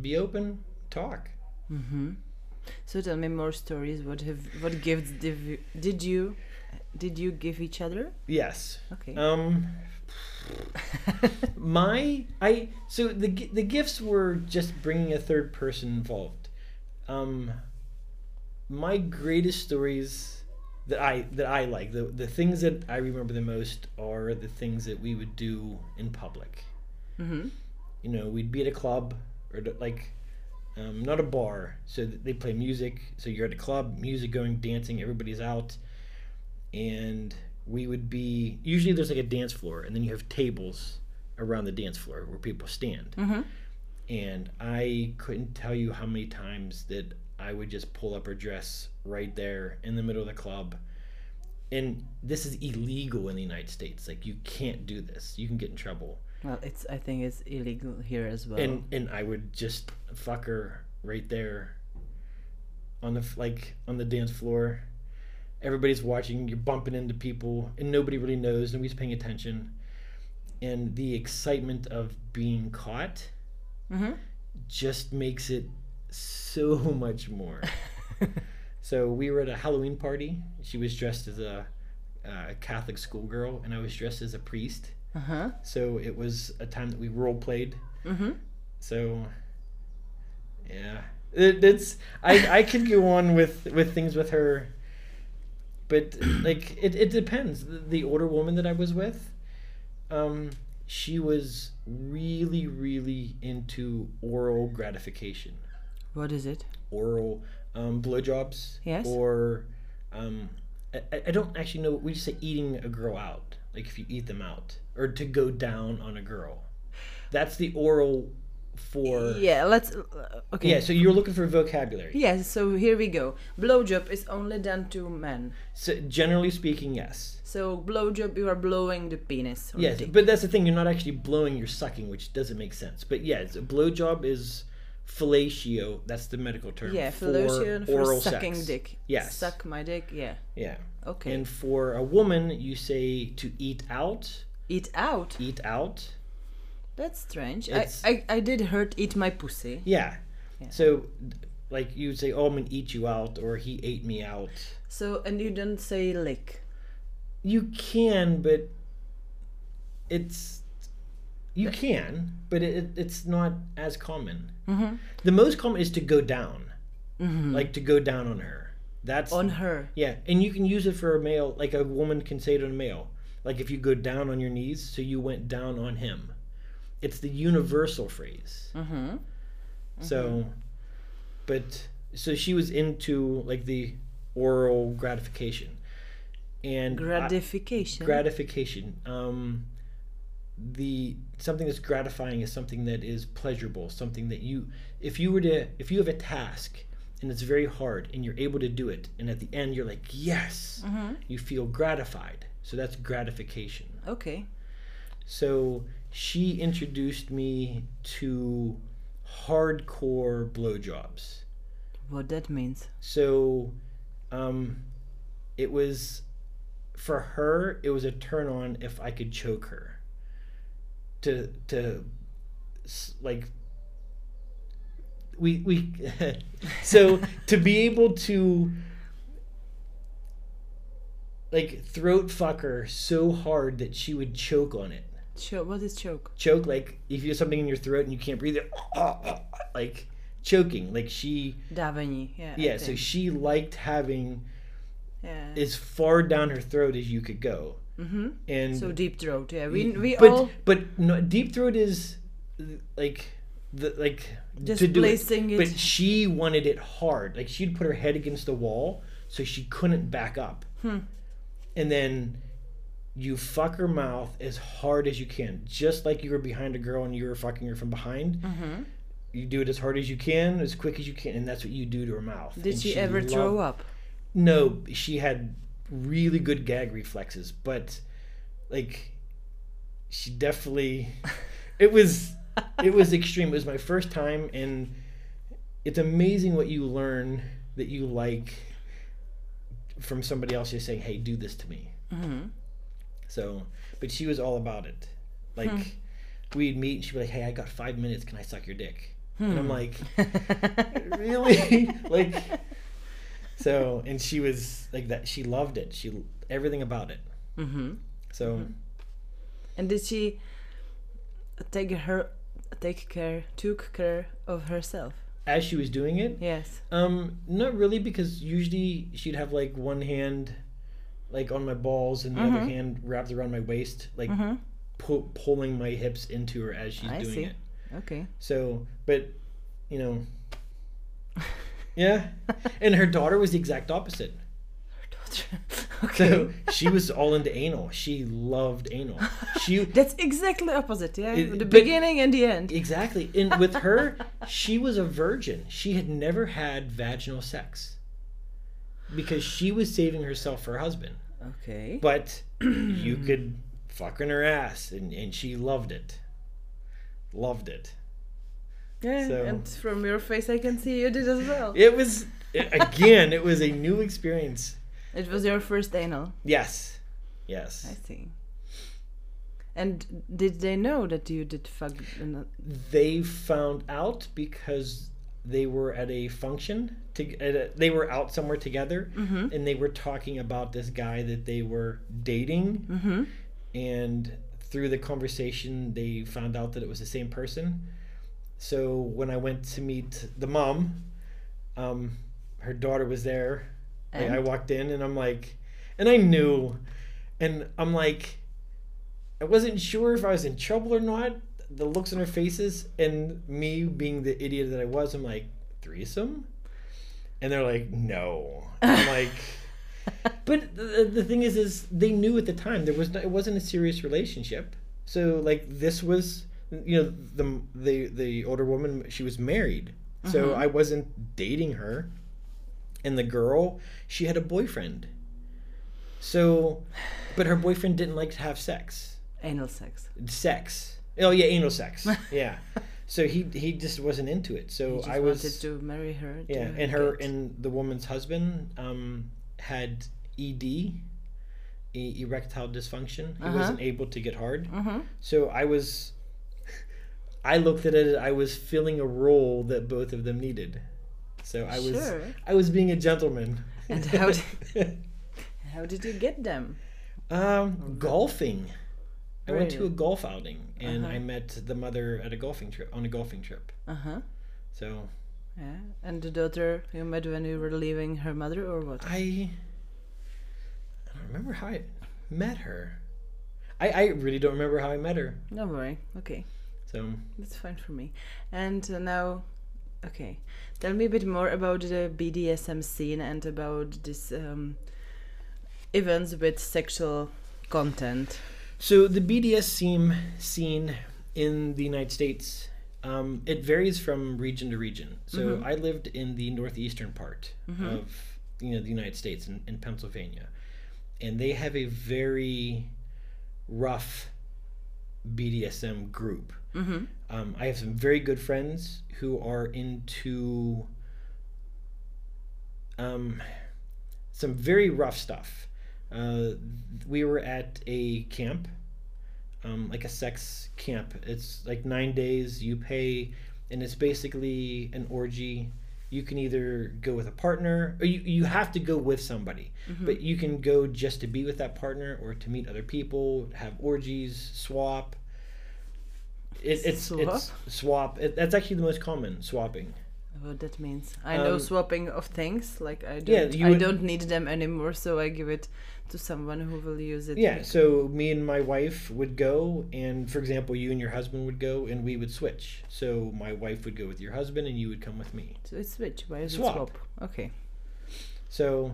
be open, talk. Mm-hmm. So tell me more stories. What have what gifts did you, did you did you give each other? Yes. Okay. Um [LAUGHS] my I so the the gifts were just bringing a third person involved. Um my greatest stories that I that I like the the things that I remember the most are the things that we would do in public. mm-hmm. You know, we'd be at a club or like um, not a bar, so they play music. So you're at a club, music going, dancing, everybody's out, and we would be usually there's like a dance floor, and then you have tables around the dance floor where people stand. Mm-hmm. And I couldn't tell you how many times that I would just pull up her dress right there in the middle of the club. And this is illegal in the United States. Like you can't do this. You can get in trouble. Well, it's I think it's illegal here as well. And and I would just fuck her right there on the like on the dance floor. Everybody's watching, you're bumping into people and nobody really knows, nobody's paying attention. And the excitement of being caught mm-hmm. just makes it so [LAUGHS] much more. [LAUGHS] so we were at a Halloween party. She was dressed as a, a Catholic schoolgirl, and I was dressed as a priest. Uh-huh. So it was a time that we role played. Mm-hmm. So yeah, it, it's I I could go on with with things with her, but [COUGHS] like it it depends. The, the older woman that I was with, um, she was really really into oral gratification, What is it? oral um, blowjobs, Yes. or um, I, I- I don't actually know. We just say eating a girl out, like if you eat them out, or to go down on a girl. That's the oral for Yeah, let's. Uh, okay. yeah, so you're looking for vocabulary. Yes, so here we go. Blowjob is only done to men. So generally speaking, yes. So blowjob, you are blowing the penis. Yes, dick. but that's the thing. You're not actually blowing. You're sucking, which doesn't make sense. But yes, a blowjob is fellatio. That's the medical term. yeah, for fellatio for oral sucking sex. dick. Yes. Suck my dick. Yeah. Yeah. Okay. And for a woman, you say to eat out. Eat out. Eat out. That's strange. I, It's- I I did heard eat my pussy. Yeah. Yeah. So, like you would say, "Oh, I'm gonna eat you out," or "He ate me out." So and you don't say lick. You can, but it's you can, but it, it- it's not as common. Mm-hmm. The most common is to go down, Mm-hmm. like to go down on her. That's On her. yeah, and you can use it for a male. Like a woman can say to a male, like if you go down on your knees, so you went down on him. It's the universal phrase. Mm-hmm. So, but so she was into like the oral gratification and I- Gratification. gratification um the something that's gratifying is something that is pleasurable something that you if you were to if you have a task and it's very hard and you're able to do it and at the end you're like yes Mhm. you feel gratified so that's gratification Okay. so she introduced me to hardcore blowjobs What that means. so um it was for her it was a turn on if i could choke her to to like we we [LAUGHS] so to be able to like throat fuck her so hard that she would choke on it Choke. What is choke? choke like if you have something in your throat and you can't breathe it [LAUGHS] like choking like she Dávení. Yeah. Yeah so she liked having Yeah. as far down her throat as you could go mm-hmm. and So deep throat. Yeah. We we but all but no, deep throat is like the like Just to do placing it- but she wanted it hard like she'd put her head against the wall so she couldn't back up Hmm. And then you fuck her mouth as hard as you can just like you were behind a girl and you were fucking her from behind Mm-hmm. you do it as hard as you can as quick as you can and that's what you do to her mouth Did And she, ever loved- throw up? no, she had really good gag reflexes, but like she definitely [LAUGHS] it was it was extreme. It was my first time and it's amazing what you learn that you like from somebody else just saying, "Hey, do this to me." Mm-hmm. So, but she was all about it. Like Hmm. we'd meet and she'd be like, "Hey, I got 5 minutes. Can I suck your dick?" And Hmm. I'm like, [LAUGHS] really [LAUGHS] like so and she was like that she loved it she everything about it mm-hmm. so And did she take her take care took care of herself? As she was doing it Yes. um not really because usually she'd have like one hand like on my balls and the other Mhm. hand wrapped around my waist like Mm-hmm. pu- pulling my hips into her as she's I doing see. it Okay. so but you know [LAUGHS] yeah [LAUGHS] and her daughter was the exact opposite okay. so she was all into anal she loved anal she [LAUGHS] That's exactly opposite, yeah. It- the beginning and the end. Exactly. And with her, she was a virgin. She had never had vaginal sex because she was saving herself for her husband. Okay. But [CLEARS THROAT] you could fuck in her ass, and, and she loved it. Loved it. Yeah, so- and from your face I can see you did as well. It was, again, it was a new experience. It was your first anal. Yes. Yes. I see. And did they know that you did fuck? They found out because they were at a function. To, at a, they were out somewhere together. Mhm. and they were talking about this guy that they were dating Mhm. and through the conversation they found out that it was the same person so when i went to meet the mom um, her daughter was there I, I walked in and i'm like and i knew and i'm like i wasn't sure if i was in trouble or not the looks on her faces and me being the idiot that i was i'm like threesome? And they're like no. I'm like [LAUGHS] but the, the thing is is they knew at the time there was no, it wasn't a serious relationship. So like this was you know the the the older woman she was married. So Mhm. i wasn't dating her and the girl she had a boyfriend so but her boyfriend didn't like to have sex Anal sex. sex oh yeah anal sex [LAUGHS] yeah so he he just wasn't into it so i was wanted to marry her. yeah, to and her get- and the woman's husband um, had ED, e- erectile dysfunction. He Uh-huh. wasn't able to get hard. Mhm. So I was, I looked at it. I was filling a role that both of them needed. So I was, Sure. I was being a gentleman. And how did- [LAUGHS] How did you get them? um, golfing. I went to a golf outing and Uh-huh. I met the mother at a golfing trip on a golfing trip. Uh huh. So Yeah. And the daughter you met when you were leaving her mother, or what? I I don't remember how I met her. I, I really don't remember how I met her. Don't worry. Okay, So that's fine for me. And uh, now, Okay. Tell me a bit more about the BDSM scene and about this um, events with sexual content. So the BDSM scene in the United States, um, it varies from region to region. So Mhm. I lived in the northeastern part Mhm. of you know the United States in, in Pennsylvania, and they have a very rough BDSM group. Mm-hmm. Um, I have some very good friends who are into um, some very rough stuff. Uh, we were at a camp, um, like a sex camp. It's like nine days. You pay, and it's basically an orgy. You can either go with a partner, or you, you have to go with somebody. Mm-hmm. But you can go just to be with that partner, or to meet other people, have orgies, swap. It, it's it's swap. It, that's actually the most common swapping. What that means? I know Um, swapping of things. Like I don't, Yeah, you I would- don't need them anymore, so I give it to someone who will use it. Yeah, so me and my wife would go, and for example, you and your husband would go, and we would switch. So my wife would go with your husband, and you would come with me. So it's switch. Why is Swap. it swap? Okay. So,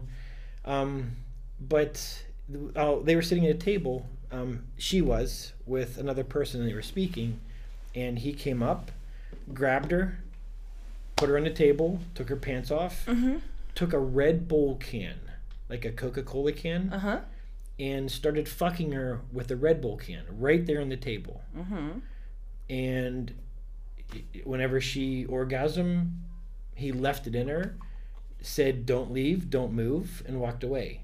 um, but oh, they were sitting at a table. Um, she was with another person, and they were speaking, and he came up, grabbed her, put her on the table, took her pants off, Mm-hmm. took a Red Bull can, like a Coca Cola can, Uh huh. and started fucking her with a Red Bull can right there on the table. Mm-hmm. and whenever she orgasm he left it in her said don't leave don't move and walked away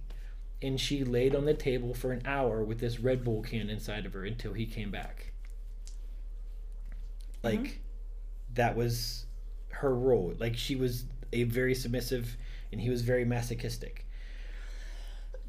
and she laid on the table for an hour with this red bull can inside of her until he came back like mm-hmm. that was her role like she was a very submissive and he was very masochistic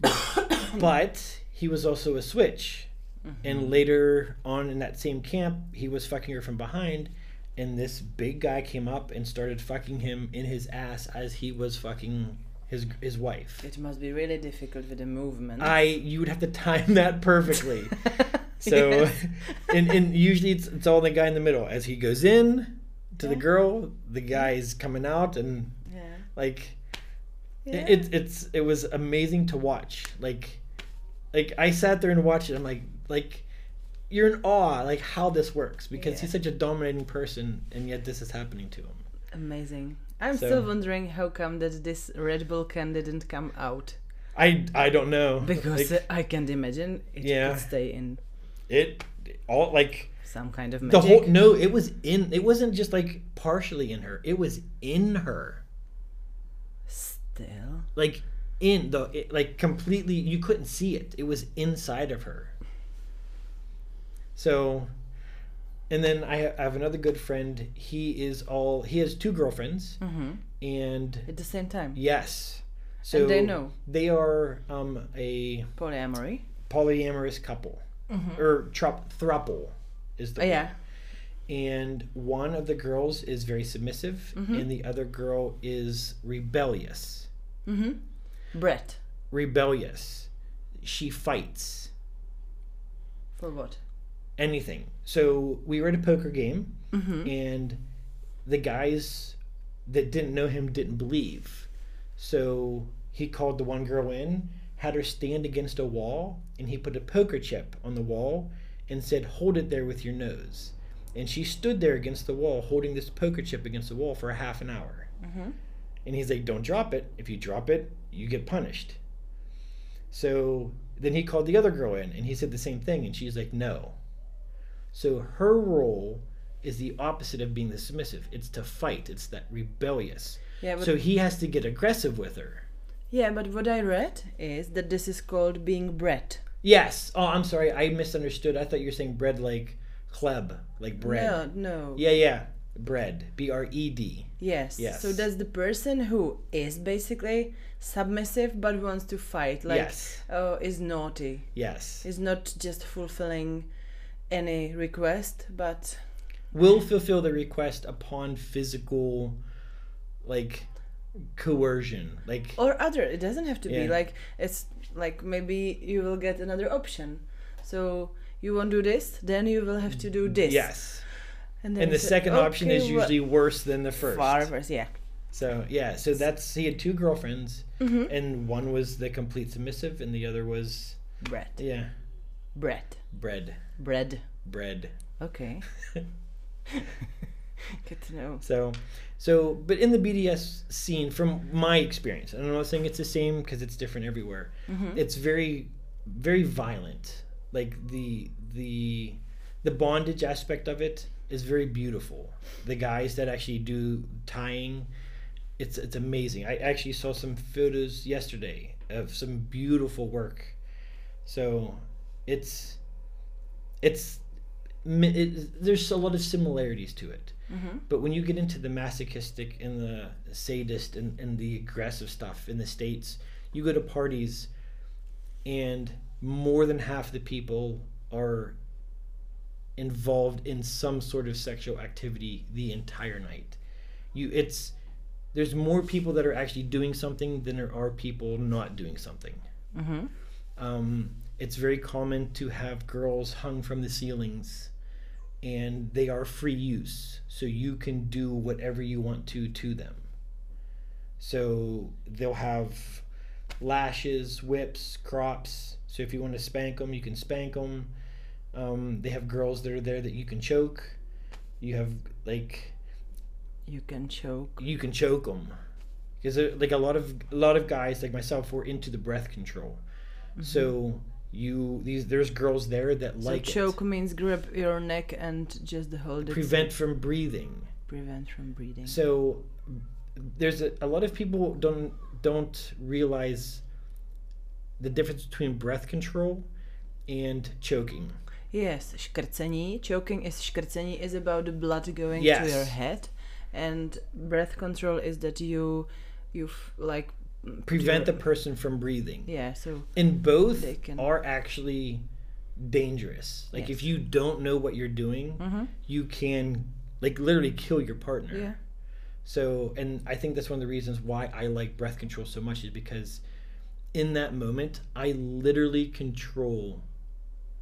[COUGHS] but he was also a switch mm-hmm. and later on in that same camp, he was fucking her from behind, and this big guy came up and started fucking him in his ass as he was fucking his his wife. It must be really difficult with the movement. I you would have to time that perfectly. [LAUGHS] [LAUGHS] So, Yes. [LAUGHS] and, and usually it's, it's all the guy in the middle. As he goes in to the girl, the guy is coming out, and yeah. like Yeah. it, it it's it was amazing to watch. Like like I sat there and watched it. I'm like like you're in awe like how this works because Yeah. he's such a dominating person and yet this is happening to him. Amazing. I'm So- still wondering how come that this Red Bull can didn't come out I I don't know because Like, I can't imagine it Yeah. could stay in it all like some kind of the magic. whole no it was in it wasn't just like partially in her it was in her Still. like in the it, like completely you couldn't see it it was inside of her so and then i I have another good friend he is all he has two girlfriends Mm-hmm. and At the same time. yes so And they know. they are um a Polyamory. polyamorous couple Mm-hmm. or trup thruple is the Oh, word. yeah. and one of the girls is very submissive Mhm. and the other girl is rebellious Mm-hmm. Brat. rebellious she fights For what? anything so we were at a poker game Mm-hmm. and the guys that didn't know him didn't believe so he called the one girl in had her stand against a wall and he put a poker chip on the wall and said hold it there with your nose. And she stood there against the wall holding this poker chip against the wall for a half an hour. Mm-hmm. and he's like don't drop it. If you drop it you get punished. So then he called the other girl in and he said the same thing and she's like no. So her role is the opposite of being the submissive it's to fight. It's that rebellious. Yeah, so he has to get aggressive with her yeah, but what I read is that this is called being brat. yes oh i'm sorry i misunderstood i thought you were saying bread like kleb, like bread No, no. yeah yeah bread b-r-e-d Yes. Yes. So that's the person who is basically submissive but wants to fight. Like, yes oh, is naughty. yes Is not just fulfilling any request, but will fulfill the request upon physical like coercion like or other. It doesn't have to be like it's like maybe you will get another option. So you won't do this, then you will have to do this. yes And, then and the said, second option is "Okay, usually worse than the first. far worse. Yeah. So yeah, so that's he had two girlfriends, Mm-hmm. and one was the complete submissive, and the other was Bread. yeah, Bread. bread, Bread. bread. Okay. [LAUGHS] [LAUGHS] Good to know. So, so but in the BDS scene, from my experience, and I'm not saying it's the same because it's different everywhere. Mm-hmm. It's very, very violent. Like the the the bondage aspect of it is very beautiful. The guys that actually do tying, it's it's amazing. I actually saw some photos yesterday of some beautiful work. So, it's it's it, there's a lot of similarities to it. Mm-hmm. But when you get into the masochistic and the sadist and, and the aggressive stuff in the States, you go to parties and more than half the people are involved in some sort of sexual activity the entire night. You it's there's more people that are actually doing something than there are people not doing something. Mm-hmm. Um, it's very common to have girls hung from the ceilings and they are free use so you can do whatever you want to to them. So they'll have lashes whips crops so if you want to spank them you can spank them um, they have girls that are there that you can choke. You have like You can choke. you can choke them because like a lot of a lot of guys like myself were into the breath control. So you these there's girls there that. So like it. choke means grab your neck and just hold it. prevent from breathing prevent from breathing. so there's a, a lot of people don't don't realize the difference between breath control and choking Yes, škrcení. Choking is škrcení is about the blood going to your head, and breath control is that you, you like prevent the person from breathing. Yeah. So and both can- are actually dangerous. Like if you don't know what you're doing hmm you can like literally kill your partner. Yeah, So, and I think that's one of the reasons why I like breath control so much is because in that moment, I literally control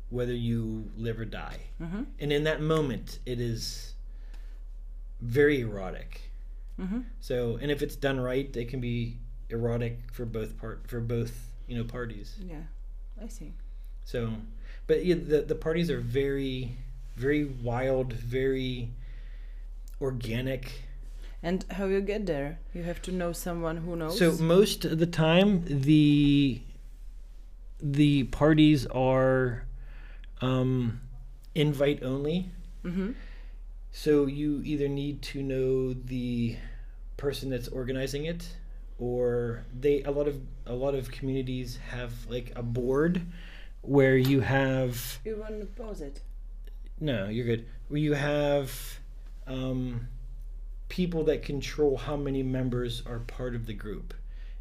whether you live or die. hmm And in that moment, it is very erotic. hmm So, and if it's done right, it can be erotic for both part for both, you know, parties. yeah. I see. So, but yeah, the the parties are very very wild, very organic. And how you get there? You have to know someone who knows. So most of the time, the the parties are um, invite only. hmm So you either need to know the person that's organizing it, or they a lot of a lot of communities have like a board where you have You want to pause it? no, you're good. Where you have um, people that control how many members are part of the group,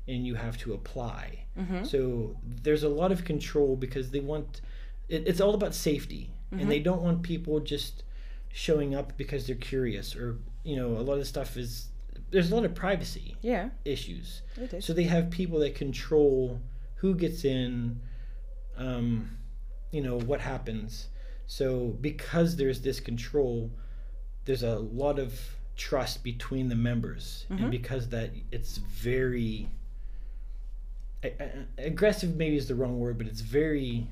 and you have to apply. hmm So there's a lot of control because they want it, it's all about safety, and they don't want people just showing up because they're curious or you know a lot of stuff is there's a lot of privacy Yeah, issues. it is. So they have people that control who gets in, um, you know, what happens. So because there's this control, there's a lot of trust between the members, Mhm. and because that it's very aggressive. Maybe is the wrong word, but it's very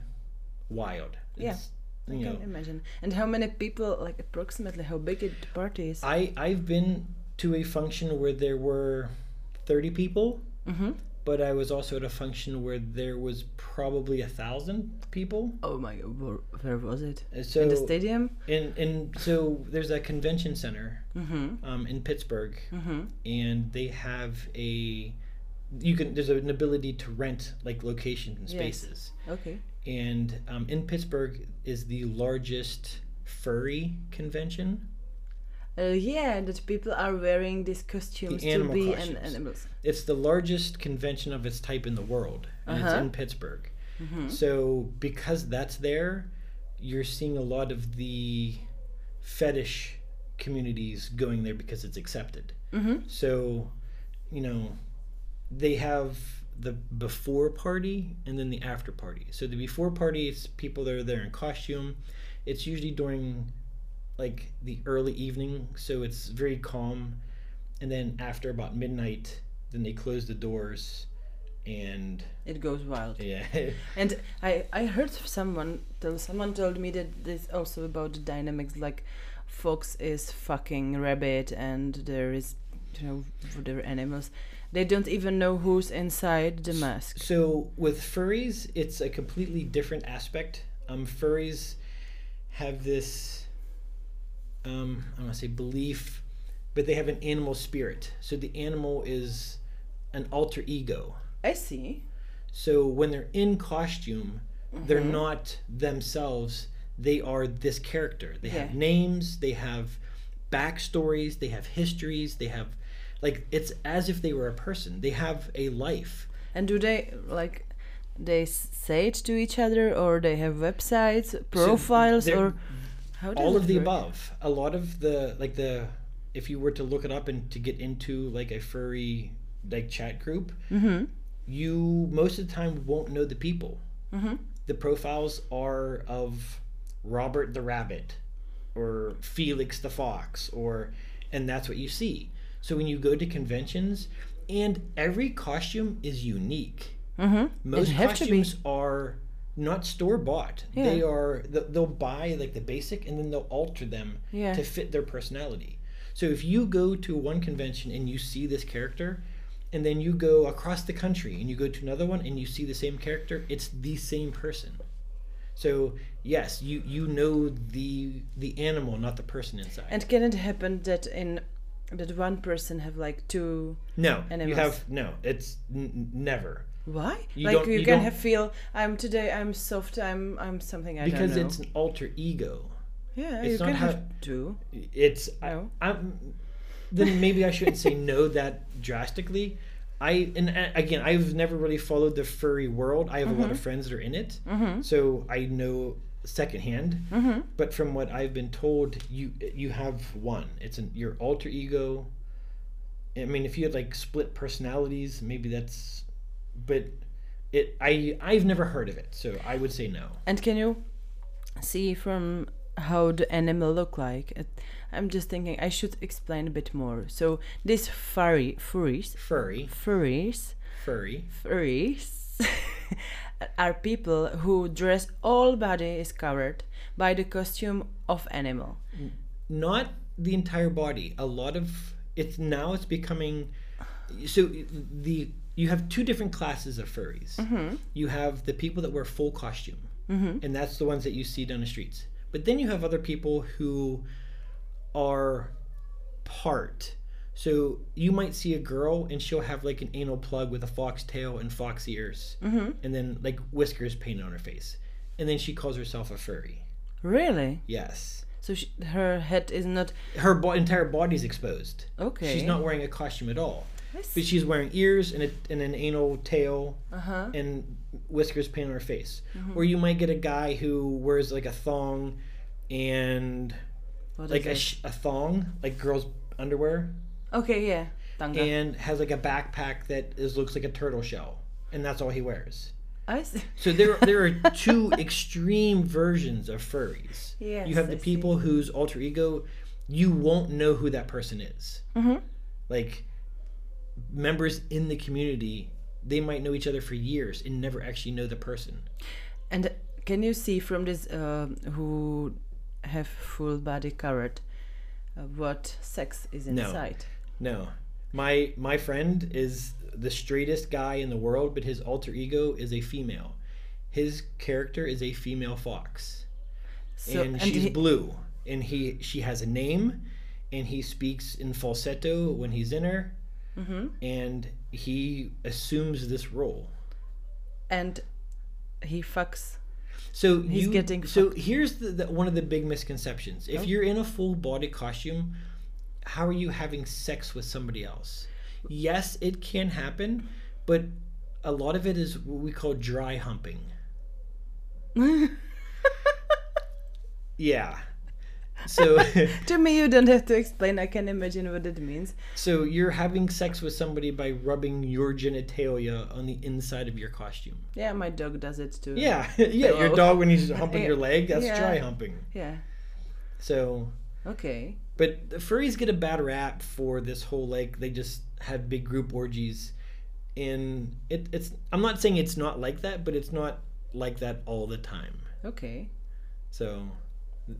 wild. Yeah, It's, I you know, can imagine. And how many people, like approximately, how big it the party is? I I've been to a function where there were thirty people. mm-hmm. but I was also at a function where there was probably a thousand people. Oh my god, where, where was it? Uh, So In the stadium? in in so there's a convention center Mm-hmm. um, in Pittsburgh, Mm-hmm. and they have a you can there's an ability to rent like locations and Yes. spaces, Okay. and um, in Pittsburgh is the largest furry convention. Uh, yeah, that people are wearing these costumes to animal be an animals. It's the largest convention of its type in the world, and it's Uh-huh. in Pittsburgh. Mm-hmm. So because that's there, you're seeing a lot of the fetish communities going there because it's accepted. Mm-hmm. So, you know, they have the before party and then the after party. So the before party is people that are there in costume. It's usually during like the early evening, so it's very calm. And then after about midnight, then they close the doors, and It goes wild. yeah, [LAUGHS] And I I heard someone tell someone told me that this also about the dynamics like fox is fucking rabbit and there is you know whatever animals. They don't even know who's inside the mask. So with furries, it's a completely different aspect. Um, furries have this, um, I want to say belief, but they have an animal spirit. So the animal is an alter ego. I see. So when they're in costume, they're Mhm. not themselves. They are this character. They have names. They have backstories. They have histories. They have, like, it's as if they were a person. They have a life. And do they like they say it to each other or they have websites, profiles they're- or all of the work? above a lot of the like the if you were to look it up and to get into like a furry like chat group Mhm. you most of the time won't know the people Mhm. the profiles are of robert the rabbit or felix the fox or and that's what you see so when you go to conventions and every costume is unique Mhm. most have to be. costumes are not store bought. Yeah. They are they'll buy like the basic and then they'll alter them Yeah. to fit their personality. So if you go to one convention and you see this character and then you go across the country and you go to another one and you see the same character, it's the same person. So yes, you you know the the animal, not the person inside. And can it happen that in that one person have like two no, you have no. It's n- never why? You like you, you can have feel I'm today I'm soft I'm I'm something I because don't know. it's an alter ego. yeah it's you not can how- have two. it's No. I, I'm then maybe I shouldn't say no that drastically. I and uh, again I've never really followed the furry world. I have a lot of friends that are in it, Mm-hmm. so I know secondhand. Mm-hmm. But from what I've been told, you you have one. It's an your alter ego. I mean, if you had like split personalities, maybe that's. But it I I've never heard of it, so I would say no. And can you see from how the animal look like? It, I'm just thinking I should explain a bit more. So these furry furries Furry, furries furry. furries [LAUGHS] are people who dress all body is covered by the costume of animal. not the entire body a lot of it's now it's becoming so the you have two different classes of furries. Mm-hmm. you have the people that wear full costume and that's the ones that you see down the streets. But then you have other people who are part. So you might see a girl and she'll have like an anal plug with a fox tail and fox ears. Mm-hmm. and then like whiskers painted on her face. And then she calls herself a furry. Really? yes. So she, her head is not her bo- entire body's exposed. Okay. She's not wearing a costume at all, but she's wearing ears and, a, and an anal tail Uh huh. and whiskers painted on her face. Mm-hmm. Or you might get a guy who wears like a thong and What like a, sh- a thong, like girls' underwear. Okay, yeah. Tanga. and has like a backpack that is looks like a turtle shell, and that's all he wears. I see. [LAUGHS] So there, there are two extreme versions of furries. Yes, you have the I see. people whose alter ego, you won't know who that person is. Mm-hmm. like members in the community they might know each other for years and never actually know the person. And can you see from this uh, who have full body covered uh, what sex is inside? no. No my my friend is the straightest guy in the world but his alter ego is a female. His character is a female fox. So and, she's he- blue. And he she has a name and he speaks in falsetto when he's in her Mhm. and he assumes this role and he fucks. So He's you, getting so here's the, the one of the big misconceptions. If Oh. you're in a full body costume, how are you having sex with somebody else? Yes, it can happen, but a lot of it is what we call dry humping. [LAUGHS] Yeah. So [LAUGHS] [LAUGHS] to me, you don't have to explain. I can imagine what it means. so you're having sex with somebody by rubbing your genitalia on the inside of your costume. Yeah, my dog does it too. Yeah, [LAUGHS] yeah. Your dog when he's humping your leg, that's Yeah. dry humping. Yeah. So Okay. But the furries get a bad rap for this whole like they just have big group orgies, and it, it's. I'm not saying it's not like that, but it's not like that all the time. Okay. So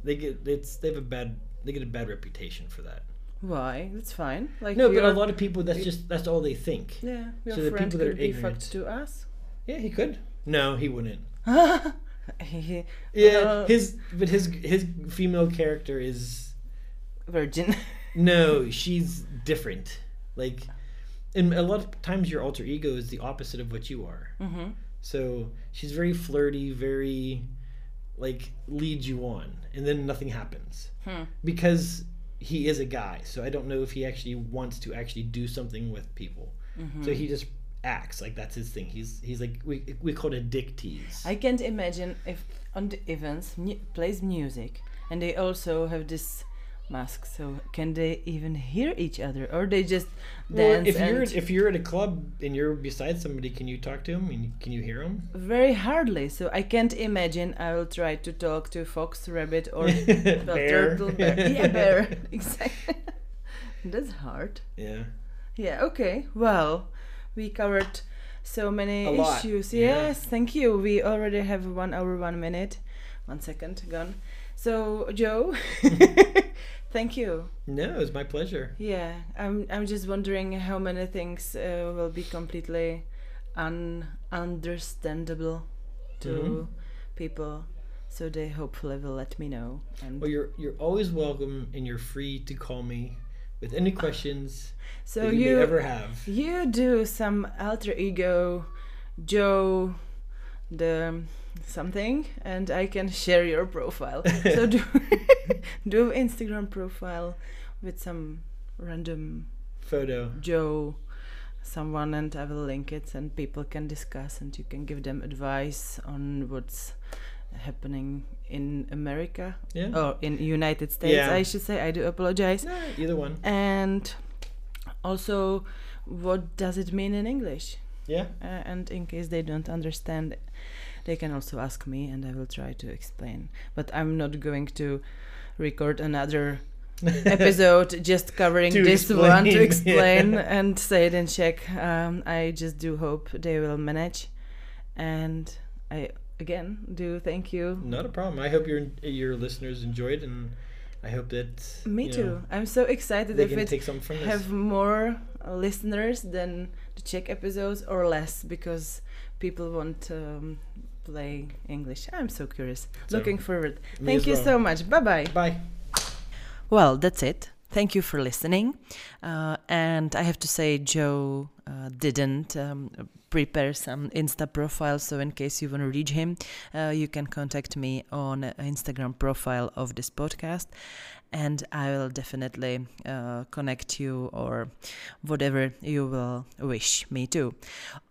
they get it's they have a bad they get a bad reputation for that. Why? That's fine. Like No, but a lot of people that's just that's all they think. Yeah, your So the friend people that could are be ignorant- fucked to us. Yeah, he could. No, he wouldn't. He- [LAUGHS] Yeah, uh, his but his his female character is virgin. [LAUGHS] no, she's different. Like, and a lot of times your alter ego is the opposite of what you are. mm-hmm. So she's very flirty, very like leads you on, and then nothing happens Hmm. because he is a guy. So I don't know if he actually wants to actually do something with people. Mm-hmm. So he just acts like that's his thing. He's he's like we we call it a dick tease. I can't imagine if on the events mu- plays music and they also have this mask. So can they even hear each other, or they just dance? well, if you're if you're at a club and you're beside somebody, can you talk to him and can you hear him? very hardly? So I can't imagine. I will try to talk to fox, rabbit, or [LAUGHS] Bear. turtle, bear. [LAUGHS] Yeah, bear. [LAUGHS] exactly. That's hard. Yeah. Yeah, okay. Well, we covered so many issues. yeah. Yes, thank you. We already have one hour, one minute, one second gone. So, Joe, thank you. No, it was my pleasure. Yeah, I'm, I'm just wondering how many things uh, will be completely ununderstandable to Mhm. people. So they hopefully will let me know. And Well, you're you're always welcome and you're free to call me with any questions so that you, you ever have. You do some alter ego, Joe, the something, and I can share your profile. [LAUGHS] so do [LAUGHS] do Instagram profile with some random Photo. Joe, someone, and I will link it, and people can discuss, and you can give them advice on what's happening in America Yeah. or in United States. Yeah. I should say. I do apologize. No, either one. And also, what does it mean in English? Yeah. Uh, and in case they don't understand, they can also ask me, and I will try to explain. But I'm not going to record another [LAUGHS] episode just covering this one to explain, [LAUGHS] explain yeah. and say it in Czech. Um, I just do hope they will manage, and I again do thank you. Not a problem. I hope your your listeners enjoyed, and I hope that Me too. know, I'm so excited if it from this. have more listeners than the Czech episodes or less because people want to um, play English. I'm so curious. So, Looking forward. Thank you well. so much. Bye bye. Bye. Well, that's it. Thank you for listening. Uh, and I have to say, Joe uh, didn't um, prepare some Insta profile, so in case you want to reach him, uh, you can contact me on uh, Instagram profile of this podcast, and I will definitely uh, connect you or whatever you will wish me to.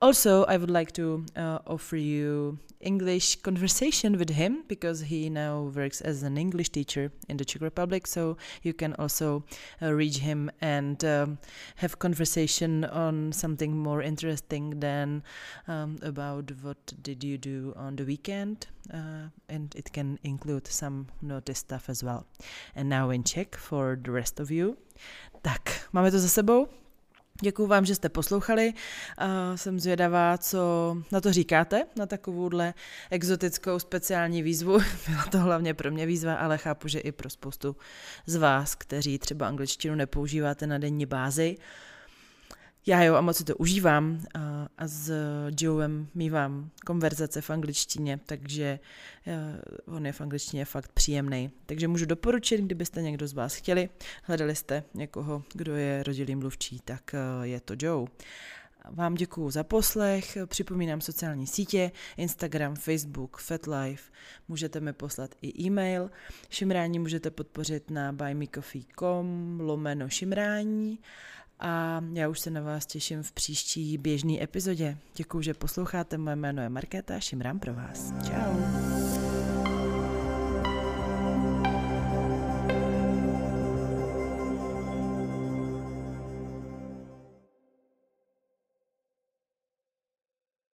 Also, I would like to uh, offer you English conversation with him because he now works as an English teacher in the Czech Republic. So you can also uh, reach him and um, have conversation on something more interesting than um, about what did you do on the weekend, uh, and it can include some notice stuff as well. And now in for the rest of you. Tak, máme to za sebou. Děkuji vám, že jste poslouchali. Uh, jsem zvědavá, co na to říkáte, na takovouhle exotickou speciální výzvu. [LAUGHS] Byla to hlavně pro mě výzva, ale chápu, že i pro spoustu z vás, kteří třeba angličtinu nepoužíváte na denní bázi. Já jo, a moc si to užívám a, a s Joem mývám konverzace v angličtině, takže uh, on je v angličtině fakt příjemný. Takže můžu doporučit, kdybyste někdo z vás chtěli, hledali jste někoho, kdo je rodilý mluvčí, tak uh, je to Joe. Vám děkuju za poslech, připomínám sociální sítě, Instagram, Facebook, FetLife, můžete mi poslat i e-mail, šimrání můžete podpořit na buymecoffee.com lomeno šimrání a já už se na vás těším v příští běžné epizodě. Děkuji, že posloucháte, moje jméno je Markéta, šimrám pro vás. Ciao.